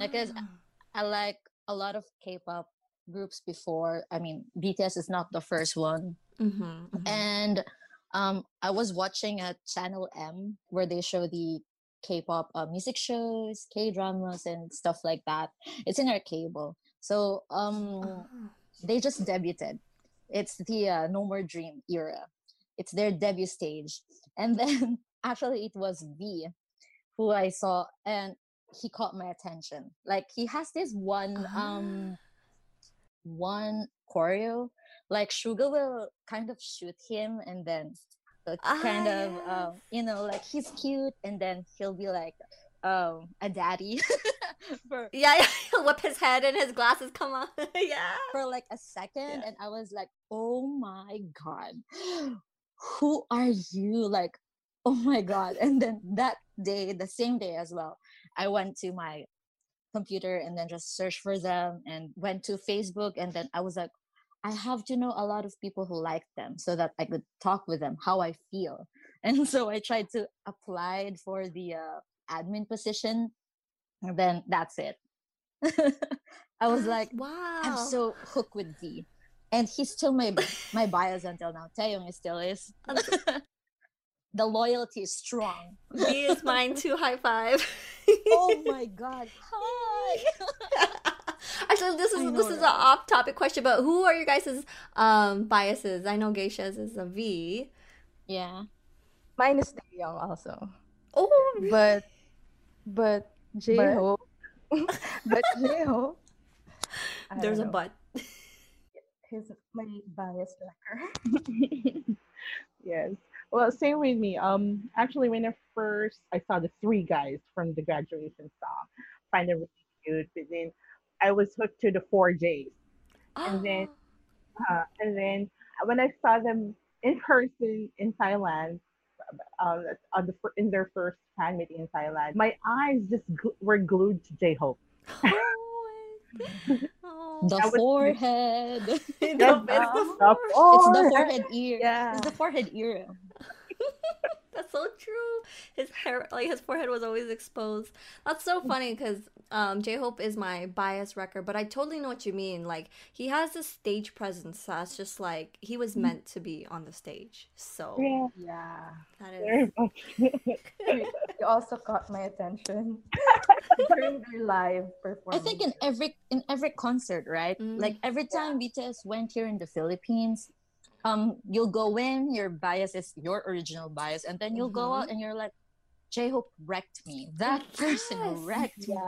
S4: because
S1: Ah.
S4: I like a lot of K-pop groups before. I mean, BTS is not the first one,
S1: Mm-hmm.
S4: and um, I was watching at Channel M where they show the K-pop uh, music shows, K-dramas, and stuff like that. It's in our cable, so um,
S1: Oh.
S4: they just debuted. It's the uh, No More Dream era. It's their debut stage, and then actually it was V who I saw, and he caught my attention. Like he has this one um one choreo, like Suga will kind of shoot him, and then uh,
S1: Ah,
S4: kind of um, you know like he's cute, and then he'll be like um a daddy for
S1: Yeah, yeah, he'll whip his head and his glasses come on. yeah.
S4: for like a second and I was like, oh my God, who are you? Like, oh my God. And then that day, the same day as well, I went to my computer and then just searched for them and went to Facebook. And then I was like, I have to know a lot of people who like them so that I could talk with them how I feel. And so I tried to apply for the uh, admin position. And then that's it. I was like,
S1: wow.
S4: I'm so hooked with V. And he's still my my bias until now. Taehyung is still is. the loyalty is strong.
S1: V is mine too. High five.
S4: oh my god. Hi.
S1: Actually, this is this
S4: know,
S1: is an off-topic question, but who are your guys' um biases? I know Geisha's is a V.
S4: Yeah.
S5: Mine is Taehyung also.
S1: Oh,
S5: But but J Hope but J Hope
S1: there's a but.
S5: His my bias wrecker.
S3: yes. Well, same with me. Um, actually, when I first I saw the three guys from the graduation song, find them really cute. But then I was hooked to the four J's, and then uh, and then when I saw them in person in Thailand, um, on the in their first fan meeting in Thailand, my eyes just gl- were glued to J Hope.
S1: Oh,
S4: The
S3: was-
S4: forehead. it's
S1: the,
S3: Yes,
S1: it's
S3: uh,
S1: the
S3: the
S4: the
S3: forehead.
S4: forehead ear.
S3: Yeah.
S4: It's the forehead era.
S1: That's so true. His hair, like his forehead, was always exposed. That's so funny because um, J Hope is my bias wrecker, but I totally know what you mean. Like he has this stage presence that's just like he was meant to be on the stage. So
S3: Yeah,
S5: Yeah.
S1: that
S3: very much.
S5: You also caught my attention during their live performance.
S4: I think in every in every concert, right?
S1: Mm.
S4: Like every time BTS went here in the Philippines, um, you'll go in, your bias is your original bias, and then you'll go out and you're like, J Hope wrecked me. That person
S1: Yes.
S4: wrecked me.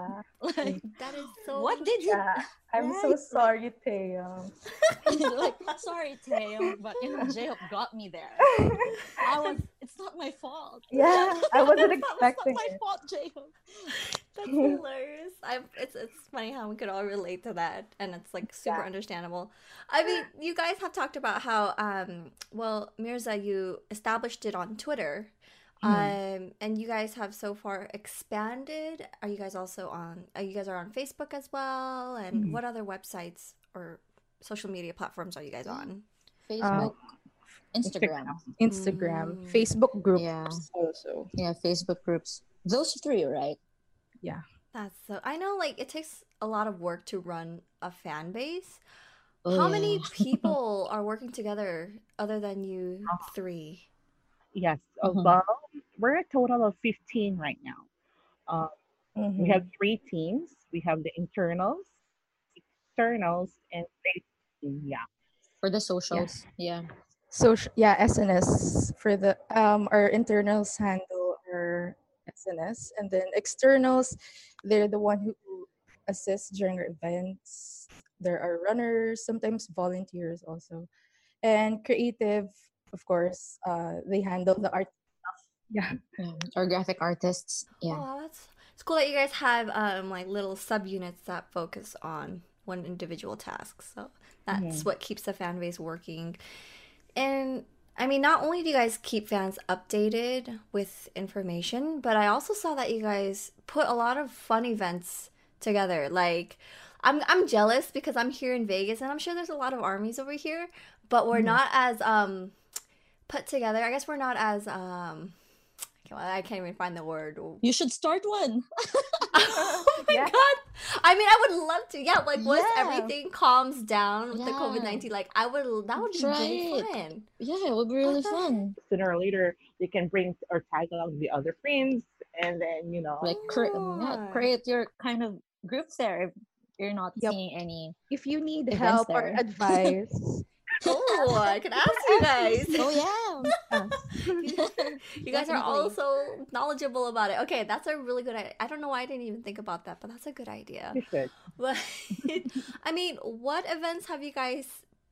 S4: Like,
S1: That is so.
S4: what did you
S5: Yeah. I'm so sorry, Taehyung.
S4: like? Sorry, Taehyung, but you know, J Hope got me there. I was. It's not my fault.
S5: Yeah, I wasn't expecting
S4: It's not my
S5: it.
S4: fault, Jacob.
S1: That's hilarious. I it's it's funny how we could all relate to that, and it's like super
S5: Yeah.
S1: understandable. I mean, you guys have talked about how um well Mirza, you established it on Twitter, um, and you guys have so far expanded. Are you guys also on? Are you guys are on Facebook as well? And what other websites or social media platforms are you guys on?
S4: Facebook, Instagram.
S5: Instagram,
S1: Mm.
S5: Facebook groups
S4: Yeah.
S5: also.
S4: Yeah, Facebook groups. Those three, right? Yeah.
S1: That's so. I know, like it takes a lot of work to run a fan base.
S4: Oh,
S1: How many people are working together other than you three?
S3: yes.
S4: Mhm.
S3: Well, we're a total of 15 right now. Uh,
S5: Mhm.
S3: We have three teams. We have the internals, externals, and. Yeah.
S4: For the socials. Yeah.
S5: So yeah, SNS for the um our internals handle our SNS and then externals, they're the one who assist during our events. There are runners, sometimes volunteers also. And creative, of course, uh they handle the art stuff. Yeah.
S4: yeah. Or graphic artists. Yeah.
S1: Oh, that's it's cool that you guys have um like little subunits that focus on one individual task. So that's what keeps the fan base working. And I mean, not only do you guys keep fans updated with information, but I also saw that you guys put a lot of fun events together. Like, I'm I'm jealous because I'm here in Vegas and I'm sure there's a lot of armies over here, but we're
S4: Mhm.
S1: not as um put together. I guess we're not as um I can't even find the word.
S4: You should start one.
S1: oh my god! I mean, I would love to. Yeah, like once
S4: Yeah.
S1: everything calms down with the COVID nineteen, like I would. That would be
S4: Try
S1: really
S4: it.
S1: fun.
S4: Yeah, it would be really
S1: the
S4: fun.
S3: Sooner or later, you can bring or tag along the other friends, and then you know,
S4: Like cre- yeah,
S1: Ah.
S4: create your kind of group there if you're not
S5: Yep.
S4: seeing any.
S5: If you need
S4: Events
S5: help or
S4: there.
S5: advice,
S1: Oh, I can ask you guys.
S4: Oh yeah.
S1: you guys are all so knowledgeable about it. Okay, that's a really good idea. I don't know why I didn't even think about that, but that's a good idea.
S3: you.
S1: But I mean, what events have you guys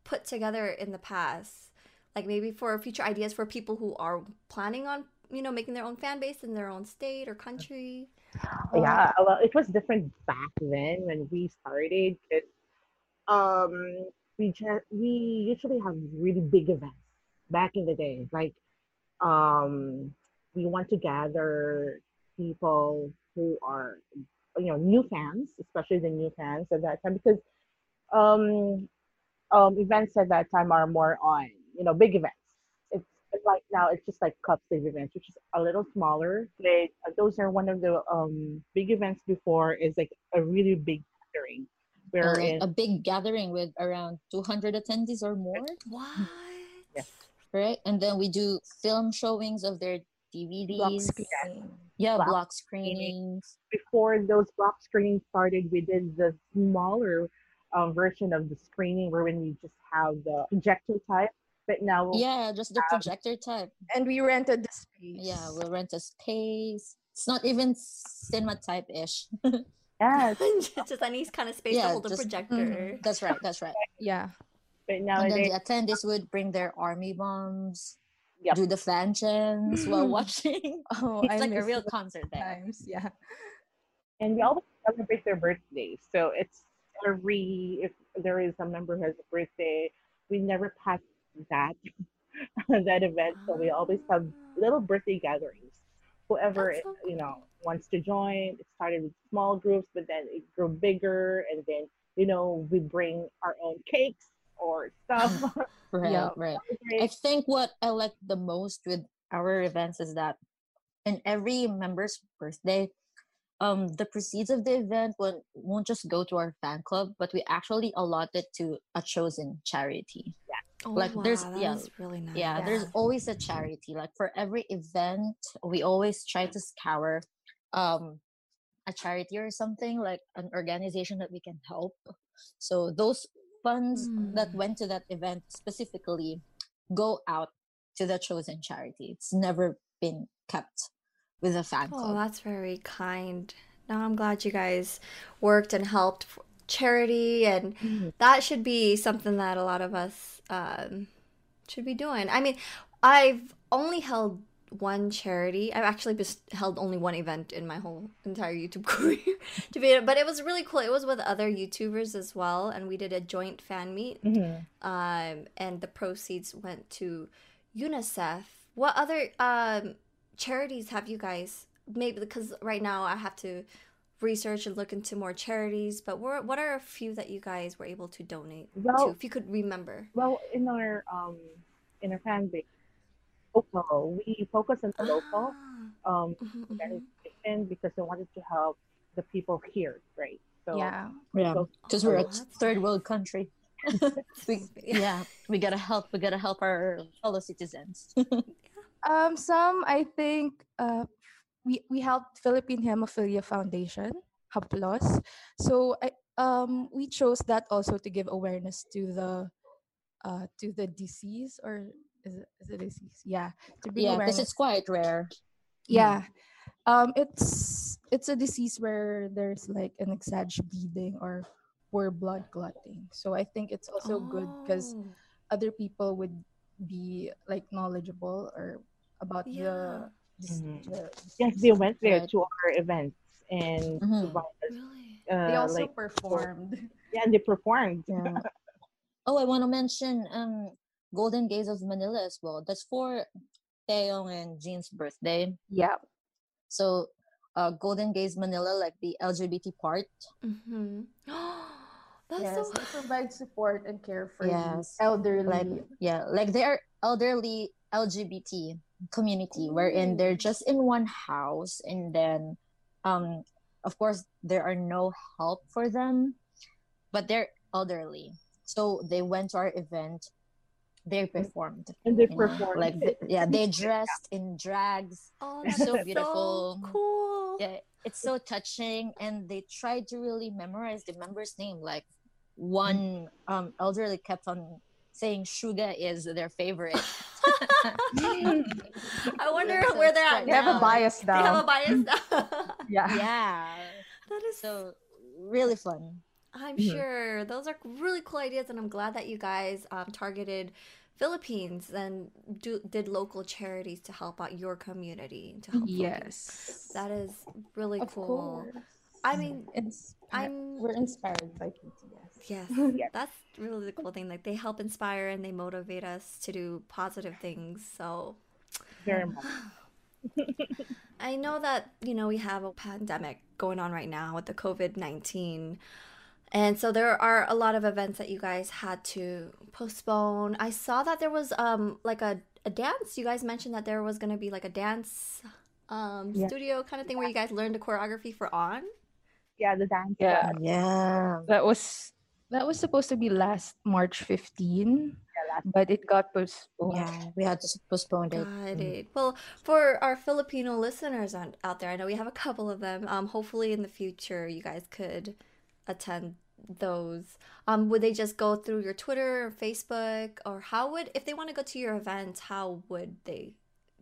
S1: put together in the past? Like maybe for future ideas for people who are planning on, you know, making their own fan base in their own state or country.
S3: yeah well it was different back then when we started 'cause, um we just we usually have really big events back in the day. Like um we want to gather people who are you know new fans especially the new fans at that time because um um events at that time are more on you know big events. It's like now it's just like cup sleeve events which is a little smaller. But those are one of the um big events before is like a really big gathering
S4: Uh,
S3: wherein
S4: a big gathering with around 200 attendees or more,
S1: What?
S3: Yes.
S4: right? And then we do film showings of their
S5: block
S4: DVDs.
S5: screening.
S4: Yeah,
S3: Block
S4: block screenings.
S3: before those block screenings started we did the smaller um, version of the screening where when you just have the projector type but now
S4: Yeah, just the
S3: Um,
S4: projector type.
S5: And we rented the space.
S4: Yeah, we'll rent a space. It's not even cinema type ish.
S3: yes
S1: just any kind of space to
S4: Yeah,
S1: hold a
S4: just-
S1: projector.
S4: Mm-hmm, that's right. That's right.
S5: Yeah.
S3: but
S4: And then the attendees would bring their army bombs,
S3: Yep.
S4: do the fan chants while mm-hmm. watching.
S5: Oh,
S4: it's
S5: I
S4: like a real concert there.
S5: times. Yeah.
S3: and we always celebrate their birthdays. So it's every if there is a member who has a birthday, we never pass that that event. So we always have little birthday gatherings. Whoever
S1: so
S3: you know wants to join. It started with small groups, but then it grew bigger, and then you know we bring our own cakes or stuff.
S4: Right,
S5: Yeah.
S4: right. I think what I like the most with our events is that in every member's birthday, um, the proceeds of the event won't, won't just go to our fan club, but we actually allot it to a chosen charity.
S1: Oh,
S4: Like, there's- yeah,
S1: really nice.
S4: Yeah, there's always a charity. Like for every event, we always try to scour um a charity or something like an organization that we can help. So those funds that
S1: Mm.
S4: went to that event specifically go out to the chosen charity. It's never been kept with a fan
S1: Oh,
S4: club.
S1: that's very kind. Now I'm glad you guys worked and helped charity, and that should be something that a lot of us um, should be doing. I mean, I've only held one charity. I've actually held only one event in my whole entire YouTube career, to be, it, but it was really cool. It was with other YouTubers as well, and we did a joint fan meet
S3: Mhm.
S1: um, and the proceeds went to UNICEF. What other um, charities have you guys? Maybe because right now I have to research and look into more charities. But what what are a few that you guys were able to donate to? If you could remember.
S3: Well, in our um in our fan base, local, we focus on the local
S1: Ah,
S3: um
S1: mhm, mhm.
S3: organization because we wanted to help the people here, right? So
S5: yeah.
S4: Yeah,
S3: go-
S4: because we're a
S1: Oh,
S4: third world country. we, yeah, we gotta help. We gotta help our fellow citizens.
S5: Um, some I think uh, we we helped Philippine Hemophilia Foundation, HAPLOS. So I um we chose that also to give awareness to the uh to the disease or is it, is it disease? Yeah, to bring
S4: yeah, because it's quite rare.
S5: Yeah. Um, it's it's a disease where there's like an exage bleeding or poor blood clotting. So I think it's also good because
S1: Oh,
S5: other people would be like knowledgeable or about
S1: Yeah.
S5: the, dis-
S3: Mhm.
S5: the
S3: yes, they went there
S4: Right.
S3: to our events and
S4: Mhm.
S3: provided,
S1: really?
S5: They
S3: uh,
S5: also
S3: like
S5: performed.
S3: yeah, and they performed.
S4: Yeah. oh, I want to mention um Golden Gays of Manila as well. That's for Taehyung and Jean's birthday.
S5: Yeah.
S4: So, uh, Golden Gays Manila, like the LGBT part,
S1: Mm-hmm. That's
S5: yes,
S1: so
S5: they provide support and care for the
S4: Yes.
S5: elderly.
S4: like yeah like they are elderly lgbt community wherein they're just in one house and then um of course there are no help for them but they're elderly. So they went to our event they performed
S3: And they
S4: you know,
S3: performed.
S4: like th- yeah they dressed in drags.
S1: Oh, that's
S4: so beautiful.
S1: So cool.
S4: yeah it's so touching. And they tried to really memorize the member's name. Like one um elderly kept on saying shuga is their favorite
S1: I wonder
S4: So
S1: where
S4: it's
S1: they're at
S4: quite
S5: they have a bias now.
S1: They have a bias now.
S5: yeah.
S4: yeah
S1: that is
S4: so really fun
S1: I'm
S3: Mhm.
S1: sure those are really cool ideas, and I'm glad that you guys um, targeted Philippines and do, did local charities to help out your community to help. Philippines.
S5: Yes.
S1: that is really
S5: of
S1: cool.
S5: course.
S1: I mean,
S5: It's,
S1: I'm-
S5: we're inspired by BTS.
S1: Yes,
S3: Yes.
S1: that's really the cool thing. Like they help inspire and they motivate us to do positive things. So
S3: Very much.
S1: I know that, you know, we have a pandemic going on right now with the COVID 19. And so there are a lot of events that you guys had to postpone. I saw that there was um like a, a dance. You guys mentioned that there was gonna be like a dance um
S3: Yeah.
S1: studio kind of thing where you guys learned the choreography for on.
S3: Yeah, the dance.
S5: Yeah.
S4: yeah
S5: That was that was supposed to be last March 15, but it got postponed.
S4: yeah we had to postpone it
S1: Got it. Well, for our Filipino listeners on, out there, I know we have a couple of them. Um, hopefully in the future you guys could attend those. Um, would they just go through your Twitter or Facebook, or how would if they want to go to your event? How would they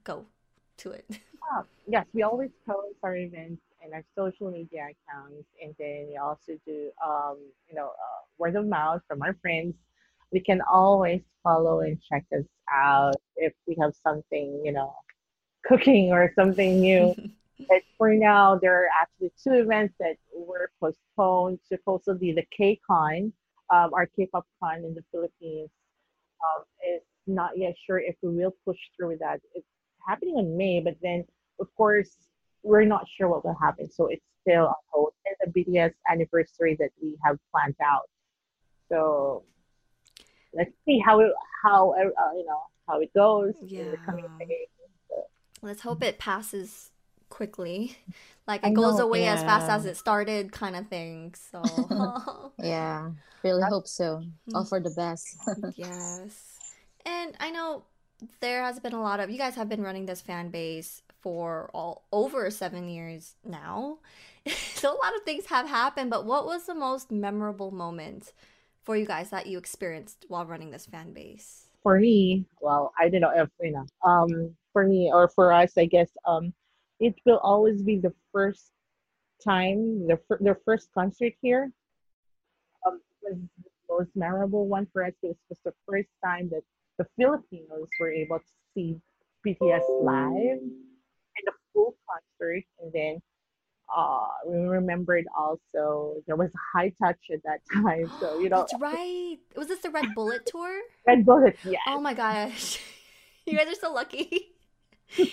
S1: go to it?
S3: Ah, yes, we always post our events in our social media accounts, and then we also do, um, you know, uh, word of mouth from our friends. We can always follow and check us out if we have something, you know, cooking or something new. but for now, there are actually two events that were postponed. Supposedly, the K-Con, um, our K-pop con in the Philippines, um, is not yet sure if we will push through with that. It's happening in May, but then of course we're not sure what will happen, so it's still on hold. And the BTS anniversary that we have planned out. So let's see how it how uh, you know how it goes in the coming
S1: Yeah.
S3: days.
S1: Let's hope it passes quickly, like
S3: I
S1: it goes
S3: know,
S1: away as fast as it started, kind of thing. So.
S4: yeah really hope so all for the best
S1: yes. And I know there has been a lot of you guys have been running this fan base for all over 7 years now. so a lot of things have happened, but what was the most memorable moment for you guys that you experienced while running this fan base?
S3: for me, well, I don't know if you know. Um, for me or for us, I guess um, it will always be the first time, the fir- their first concert here. Um, was the most memorable one for us. It was the first time that the Filipinos were able to see BTS live concert, and then uh, we remembered also there was a high touch at that time. So you know,
S1: That's right. Was this the Red Bullet tour?
S3: Red Bullet, yeah.
S1: Oh my gosh. you guys are so lucky.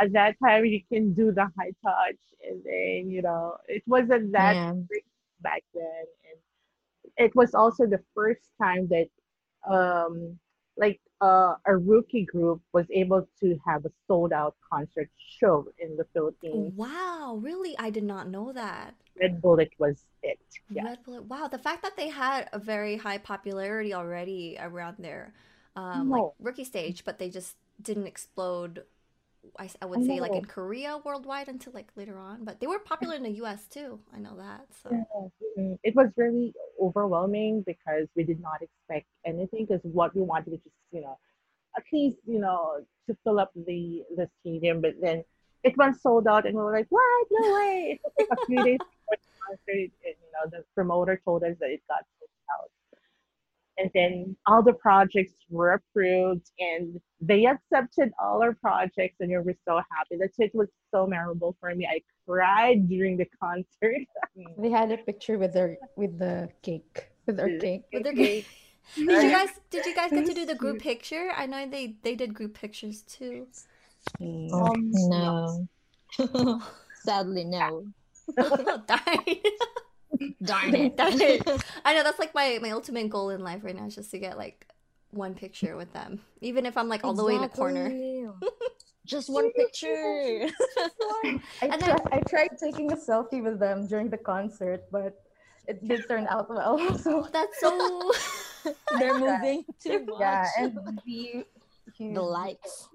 S3: at that time you can do the high touch and then you know it wasn't that
S4: Yeah.
S3: back then and it was also the first time that um like uh, a rookie group was able to have a sold out concert show in the Philippines.
S1: Wow, really? I did not know that.
S3: Red Bullet was it. Yeah.
S1: Red Bullet. Wow, the fact that they had a very high popularity already around their um, like rookie stage, but they just didn't explode. I, I
S3: I
S1: would say like in Korea worldwide until like later on, but they were popular in the U.S. too. I know that. So
S3: Yeah, mm, It was really overwhelming because we did not expect anything because what we wanted was just, you know, at least, you know, to fill up the the stadium, but then it went sold out and we were like, What? No way. It took like a few days before the concert and you know, the promoter told us that it got sold out. And then all the projects were approved and they accepted all our projects and we were so happy. That's it was so memorable for me. I cried during the concert.
S5: They had a picture with their with the cake with our cake.
S1: With their
S3: cake
S1: did you guys did you guys get to do the group picture? I know they they did group pictures too.
S3: Um,
S4: no sadly no
S1: Darn.
S4: Darn it.
S1: Darn it. I know that's like my my ultimate goal in life right now is just to get like one picture with them, even if I'm like all the way in the corner.
S4: Just one picture.
S5: I,
S1: And
S5: try,
S1: then-
S5: I tried taking a selfie with them during the concert, but it did turn out well. So oh,
S1: That's so.
S4: They're moving too much.
S5: yeah, and the
S4: the lights.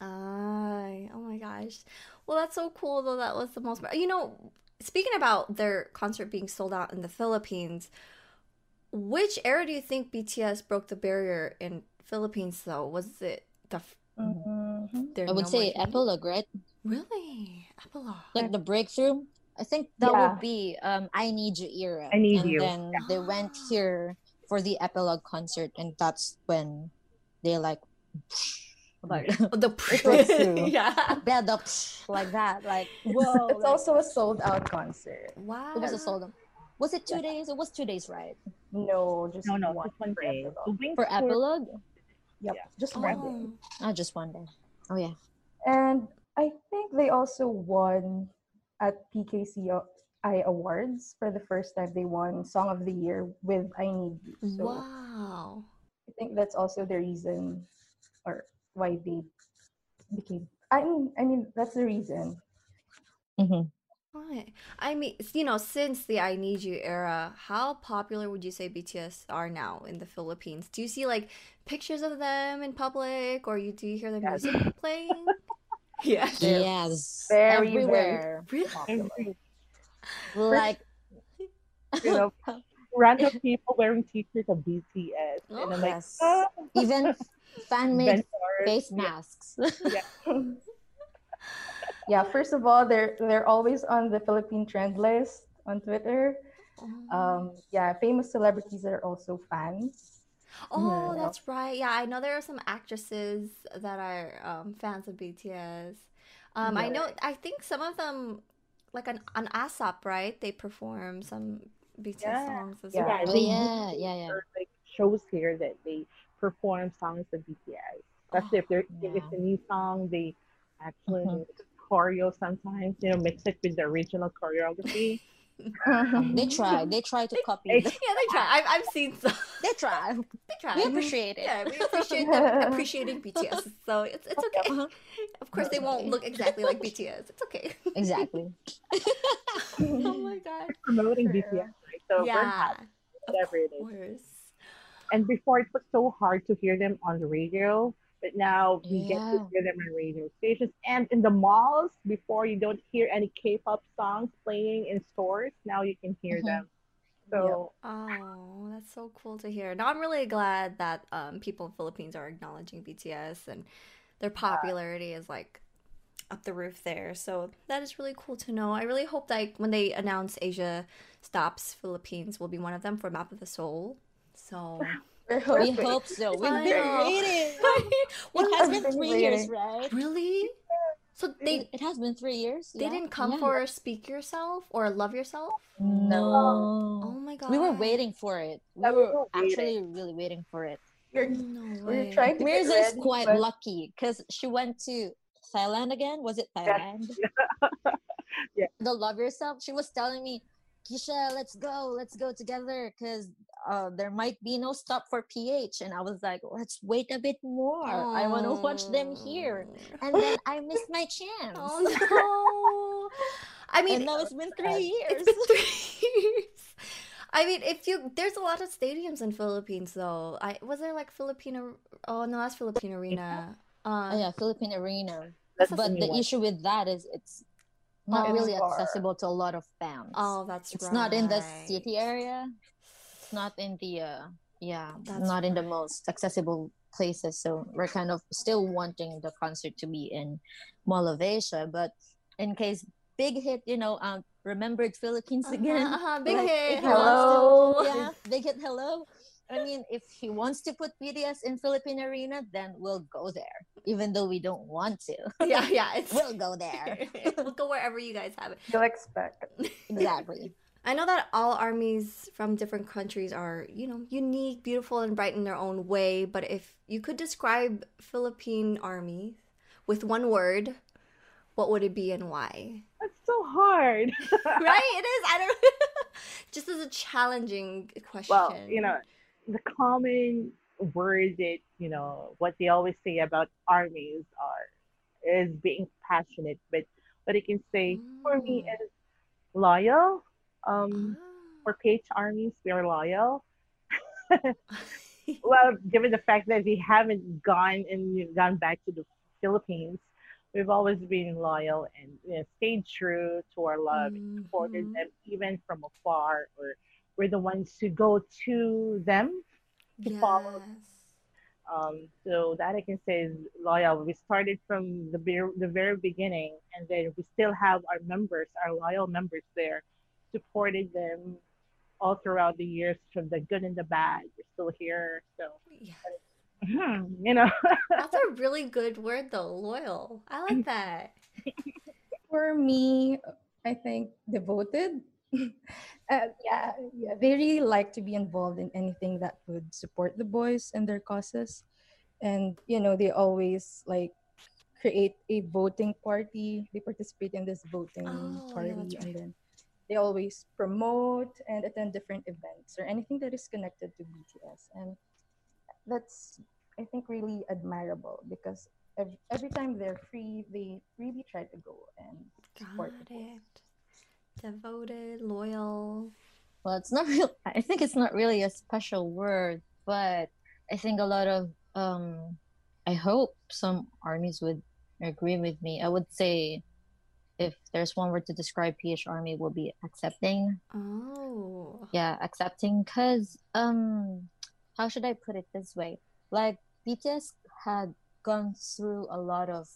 S1: Ay, oh my gosh. Well, that's so cool though. That was the most. You know, speaking about their concert being sold out in the Philippines, which era do you think BTS broke the barrier in Philippines? Though was it the? f-
S5: Mhm.
S4: I would
S1: number
S4: say epilogue, right?
S1: Really, epilogue.
S4: Like the breakthrough. I think that
S5: Yeah.
S4: would be um I Need You era.
S3: I Need
S4: and
S3: You.
S4: then they went here for the epilogue concert and that's when they like like
S1: Oh, the
S4: It was true.
S1: yeah.
S4: bed up like that. Like whoa.
S5: it's also a sold out concert.
S1: Wow.
S4: it was a sold out. Was it two days? It was two days, right?
S5: No, just
S3: No, no,
S5: one
S3: just one
S5: for
S3: day.
S5: epilogue.
S4: For epilogue?
S5: Yep,
S3: Yeah.
S5: just oh. one day.
S1: Oh.
S4: Oh, just one day. Oh yeah.
S5: And I think they also won at PKCI Awards for the first time. They won Song of the Year with I Need You. So
S1: Wow.
S5: I think that's also the reason or why they became. I mean, I mean that's the reason.
S4: Mm-hmm.
S1: Right. I mean, you know, since the I Need You era, how popular would you say BTS are now in the Philippines? Do you see like pictures of them in public or you do you hear their
S5: Yes.
S1: music playing? yeah.
S5: They're
S4: Yes.
S5: very, very
S4: Everywhere.
S1: Really?
S5: popular.
S4: Like
S3: you know, random people wearing t-shirts of BTS, and I'm like,
S4: yes.
S3: ah,
S4: even fan made
S3: mentors.
S4: face masks.
S5: yeah, yeah. first of all, they're they're always on the Philippine trend list on Twitter.
S1: Oh.
S5: Um, yeah, famous celebrities are also fans.
S1: Oh,
S5: Yeah.
S1: that's right. Yeah, I know there are some actresses that are um, fans of BTS. Um, I know. I think some of them, like an on ASAP, right? They perform some BTS
S3: Yeah.
S1: songs as
S5: Yeah.
S1: well.
S4: Oh
S3: they
S4: yeah, yeah, yeah.
S3: Or, like shows here that they perform songs of BTS. Especially if they're if it's a new song, they actually
S4: Mhm.
S3: choreo sometimes. You know, mix it with the original choreography.
S4: They try. They try to copy.
S1: Yeah, they try. I've I've seen some.
S4: They try.
S1: They try.
S4: We appreciate it.
S1: Yeah, we appreciate them appreciating BTS. So it's it's okay.
S4: Uh-huh.
S1: Of course, they won't look exactly like BTS. It's okay.
S4: Exactly.
S1: oh my god.
S3: promoting
S5: True.
S3: BTS, right? So we're
S1: Yeah.
S3: happy,
S1: Of
S3: whatever it is. And before it was so hard to hear them on the radio, but now we get to hear them on radio stations and in the malls. Before you don't hear any K-pop songs playing in stores, now you can hear
S4: Mhm.
S3: them. So
S1: Oh, that's so cool to hear. Now I'm really glad that um, people in Philippines are acknowledging BTS and their popularity is like up the roof there. So that is really cool to know. I really hope that when they announce Asia stops, Philippines will be one of them for Map of the Soul. So
S5: We're
S4: We hope so. We've
S1: I
S4: been
S1: know.
S4: waiting.
S1: What
S4: It has been
S5: been
S4: three years, right?
S1: really? So they
S4: It has been three years.
S1: they
S4: yeah.
S1: didn't come
S4: Yeah.
S1: for Speak Yourself or Love Yourself?
S4: No.
S1: Oh my god.
S4: We were waiting for it. We were
S3: were waiting.
S4: actually really waiting for it.
S5: We're,
S1: No
S5: we're trying to get
S4: Mirza is quite
S5: but
S4: lucky because she went to Thailand again. Was it Thailand?
S3: Yeah.
S4: The Love Yourself. She was telling me, Kisha, let's go, let's go together because uh, there might be no stop for PH. And I was like, let's wait a bit more. I want to watch them here. And then I missed my chance.
S1: Oh no. I mean,
S4: and now it's been three years.
S1: It's been three years. I mean, if you there's a lot of stadiums in Philippines though. I was there like Filipino. Oh no, that's Philippine Arena. Uh,
S4: Oh, yeah, Philippine Arena.
S3: that's
S4: But the
S3: one.
S4: issue with that is it's not
S1: Oh.
S4: really
S5: far.
S4: accessible to a lot of fans.
S1: oh, that's
S4: it's
S1: right.
S4: not in the city area. It's not in the uh yeah,
S1: That's
S4: not in the most accessible places. So we're kind of still wanting the concert to be in Mall of Asia, but in case big hit, you know, um remembered Philippines
S1: Uh-huh,
S4: again.
S1: uh-huh, big
S4: like,
S1: hit.
S4: if he wants
S5: Hello.
S4: to- yeah, big hit hello. I mean, if he wants to put BTS in Philippine Arena, then we'll go there, even though we don't want to.
S1: yeah, yeah. It's
S4: we'll go there.
S1: we'll go wherever you guys have it.
S5: you'll expect.
S4: exactly.
S1: I know that all armies from different countries are, you know, unique, beautiful, and bright in their own way. But if you could describe Philippine army with one word, what would it be and why?
S3: That's so hard.
S1: right? It is. I don't. Just as a challenging question.
S3: Well, you know, the common word that, you know, what they always say about armies are is being passionate, but what I can say for me
S1: Mm.
S3: is loyal. Um,
S1: Ah.
S3: for PH armies, we are loyal. well, given the fact that we haven't gone and gone back to the Philippines, we've always been loyal and you know, stayed true to our love and supported
S1: Mhm.
S3: them even from afar, or we're the ones who go to them to follow.
S1: Yes.
S3: Um, so that I can say is loyal. We started from the very, the very beginning, and then we still have our members, our loyal members there, supported them all throughout the years, from the good and the bad. We're still here, so
S1: Yeah.
S3: you know.
S1: That's a really good word though, loyal. I like that.
S5: For me, I think devoted. uh, yeah, yeah, they really like to be involved in anything that would support the boys and their causes, and you know they always like create a voting party. They participate in this voting
S1: Oh, yeah,
S5: party,
S1: that's
S5: and
S1: right.
S5: then they always promote and attend different events or anything that is connected to BTS, and that's I think really admirable because every, every time they're free, they really try to go and support
S1: Got it. Devoted, loyal.
S4: Well, it's not real. I think it's not really a special word, but I think a lot of um, I hope some armies would agree with me. I would say, if there's one word to describe PH Army, will be accepting.
S1: Oh.
S4: Yeah, accepting. Cause um, how should I put it this way? Like BTS had gone through a lot of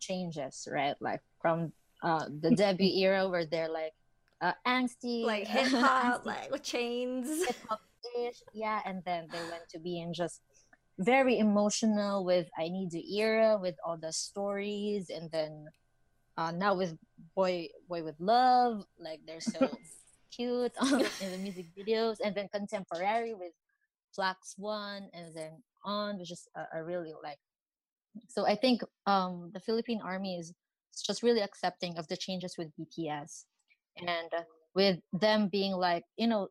S4: changes, right? Like from uh the debut era where they're like uh, angsty,
S1: Like hip hop, like with chains.
S4: hip hop ish, yeah, and then they went to being just very emotional with I Need You era with all the stories, and then uh, now with Boy Boy with Love, like they're so cute in the music videos, and then contemporary with Black Swan, and then on, which is uh, I really like. So I think um, the Philippine Army is just really accepting of the changes with BTS, and uh, with them being like you know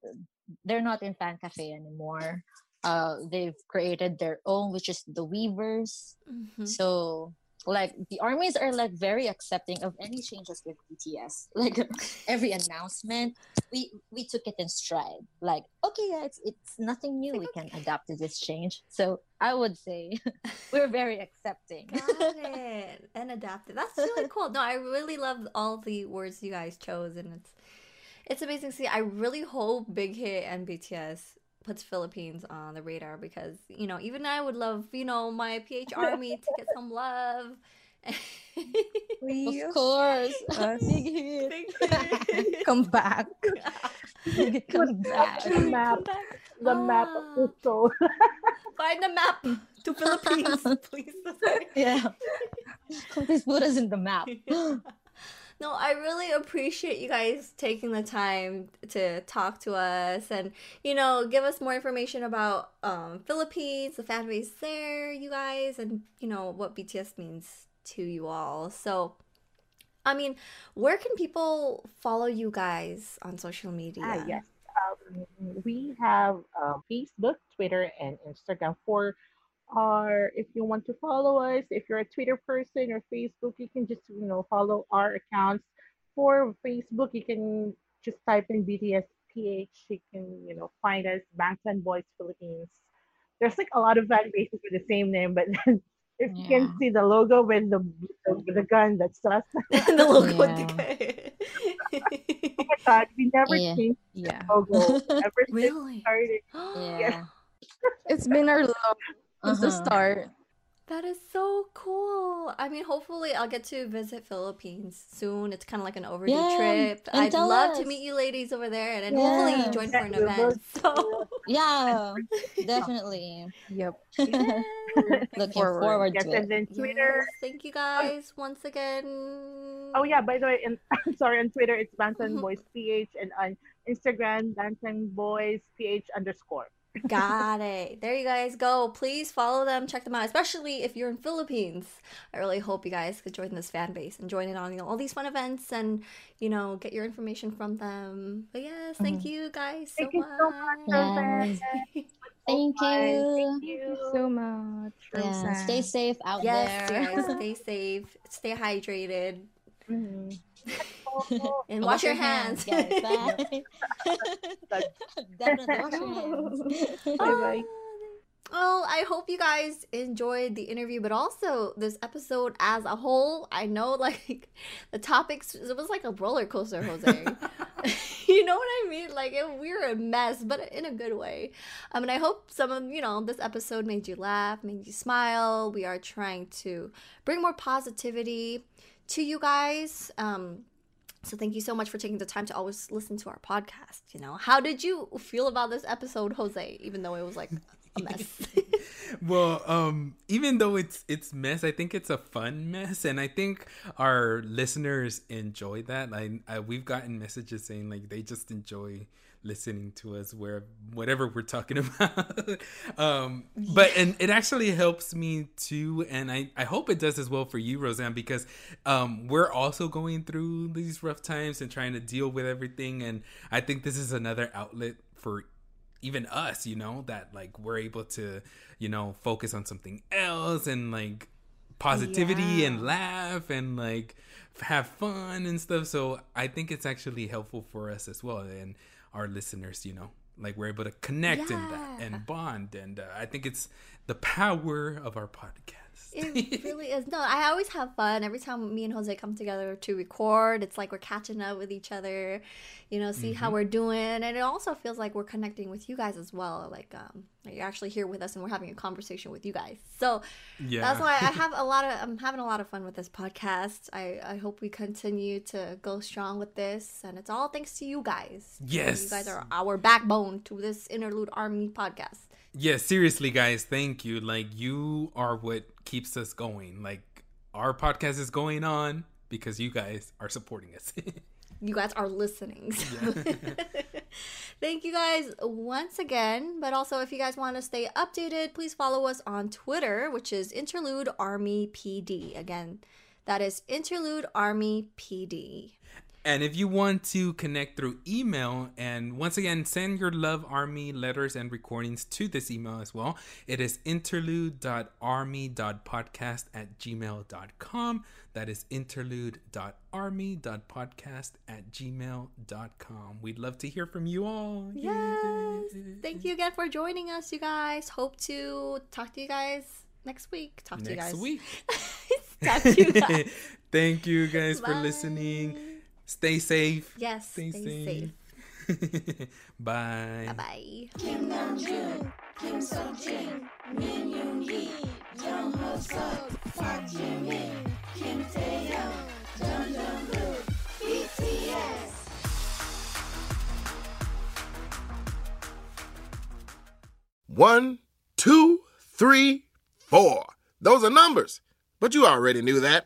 S4: they're not in fan cafe anymore uh they've created their own which is the Weverse
S1: Mhm.
S4: so like the armies are like very accepting of any changes with bts like every announcement we we took it in stride like okay yeah it's it's nothing new we can adapt to this change so i would say we're very accepting
S1: Got it. And adapted. That's really cool. No, I really love all the words you guys chose, and it's it's amazing see. I really hope Big Hit and BTS puts Philippines on the radar because you know even I would love you know my PH Army to get some love.
S4: Of course
S5: Us.
S4: big hit
S1: Big Hit.
S5: come back.
S4: big hit come back
S3: the map,
S1: Come back.
S3: the map of
S1: Ah,
S3: the soul.
S1: Find a map to Philippines, please.
S4: yeah please put us in the map
S1: No, I really appreciate you guys taking the time to talk to us and you know give us more information about um, Philippines, the fan base there, you guys, and you know what BTS means to you all. So, I mean, where can people follow you guys on social media?
S3: Ah, yes. Um, we have uh, Facebook, Twitter, and Instagram for our. If you want to follow us, if you're a Twitter person or Facebook, you can just you know follow our accounts. For Facebook, you can just type in BTS PH. You can you know find us Bangtan Boys Philippines. There's like a lot of fan bases with the same name, but if you can see the logo with the with the gun, that's us.
S1: the logo with
S4: Yeah.
S1: the
S3: Oh my God, we never
S4: Yeah.
S3: changed
S5: Yeah,
S3: the logo ever since
S1: Really?
S3: started.
S4: yeah
S5: it's been our love since the
S4: Uh-huh.
S5: start.
S1: That is so cool. I mean, hopefully, I'll get to visit Philippines soon. It's kind of like an overdue
S4: Yeah,
S1: trip.
S4: and
S1: I'd
S4: tell
S1: love to meet you ladies over there, and then hopefully you
S4: Yes.
S1: join for an event. So,
S4: yeah definitely
S5: Yep.
S1: yes.
S4: looking
S5: forward.
S4: forward,
S3: Yes,
S4: to
S3: and
S4: it
S3: then Twitter.
S1: Yes, thank you guys once again.
S3: Oh yeah, by the way, in, sorry, on Twitter it's Bangtan
S1: Mhm.
S3: Boys PH and on Instagram Bangtan Boys PH underscore.
S1: Got it. There you guys go. Please follow them, check them out, especially if you're in Philippines. I really hope you guys could join this fan base and join in on you know, all these fun events and you know get your information from them. But yes, thank
S3: Mhm.
S1: you guys so
S3: Thank you
S1: much.
S3: so much, Rosan.
S4: Yes. Thank you.
S3: Thank
S5: Thank you
S3: you.
S5: so much,
S4: Yeah, stay safe out
S1: Yes,
S4: there.
S1: guys, stay safe, stay hydrated,
S3: Mhm.
S1: and wash, your hands.
S4: guys. Bye. Definitely wash your hands.
S3: Bye-bye.
S1: Well, I hope you guys enjoyed the interview, but also this episode as a whole. I know, like, the topics, it was like a roller coaster, Jose. you know what I mean? Like, it, we were a mess, but in a good way. I mean, I hope some of, you know, this episode made you laugh, made you smile. We are trying to bring more positivity to you guys. Um, so thank you so much for taking the time to always listen to our podcast. You know, how did you feel about this episode, Jose? Even though it was like a mess.
S2: well, um, even though it's it's mess, I think it's a fun mess, and I think our listeners enjoy that. I, I we've gotten messages saying like they just enjoy listening to us where whatever we're talking about. um, but and it actually helps me too, and I I hope it does as well for you, Rosan, because um, we're also going through these rough times and trying to deal with everything, and I think this is another outlet for even us, you know, that like we're able to, you know, focus on something else and like positivity
S1: Yeah.
S2: and laugh and like have fun and stuff. So I think it's actually helpful for us as well and our listeners, you know, like we're able to connect and that and bond. And uh, I think it's the power of our podcast.
S1: It really is. No, I always have fun every time me and Jose come together to record. It's like we're catching up with each other, you know, see how
S2: Mhm.
S1: we're doing, and it also feels like we're connecting with you guys as well. Like, um, like you're actually here with us, and we're having a conversation with you guys. So
S2: yeah.
S1: that's why I have a lot of. I'm having a lot of fun with this podcast. I I hope we continue to go strong with this, and it's all thanks to you guys.
S2: Yes.
S1: you guys are our backbone to this Interlude Army podcast.
S2: Yeah, seriously, guys, thank you. Like, you are what keeps us going. Like, our podcast is going on because you guys are supporting us.
S1: you guys are listening. So. Thank you guys once again. But also, if you guys want to stay updated, please follow us on Twitter, which is Interlude Army PD. Again, that is Interlude Army PD.
S2: And if you want to connect through email, and once again, send your Love Army letters and recordings to this email as well. It is interlude.army.podcast at gmail.com. That is interlude.army.podcast at gmail.com. We'd love to hear from you all.
S1: Yes. Thank you again for joining us, you guys. Hope to talk to you guys next week. Talk to you
S2: Next
S1: guys.
S2: week.
S1: talk to you guys.
S2: Thank you guys for
S1: Bye.
S2: listening. Stay safe.
S1: Yes.
S2: Stay,
S1: stay
S2: safe. Bye.
S1: Bye bye.
S6: Kim Namjoon, Kim Seokjin, Min Yoongi, Jung Hoseok, Park Jimin, Kim Taehyung, Jeon Jungkook, BTS.
S7: One, two, three, four. Those are numbers. But you already knew that.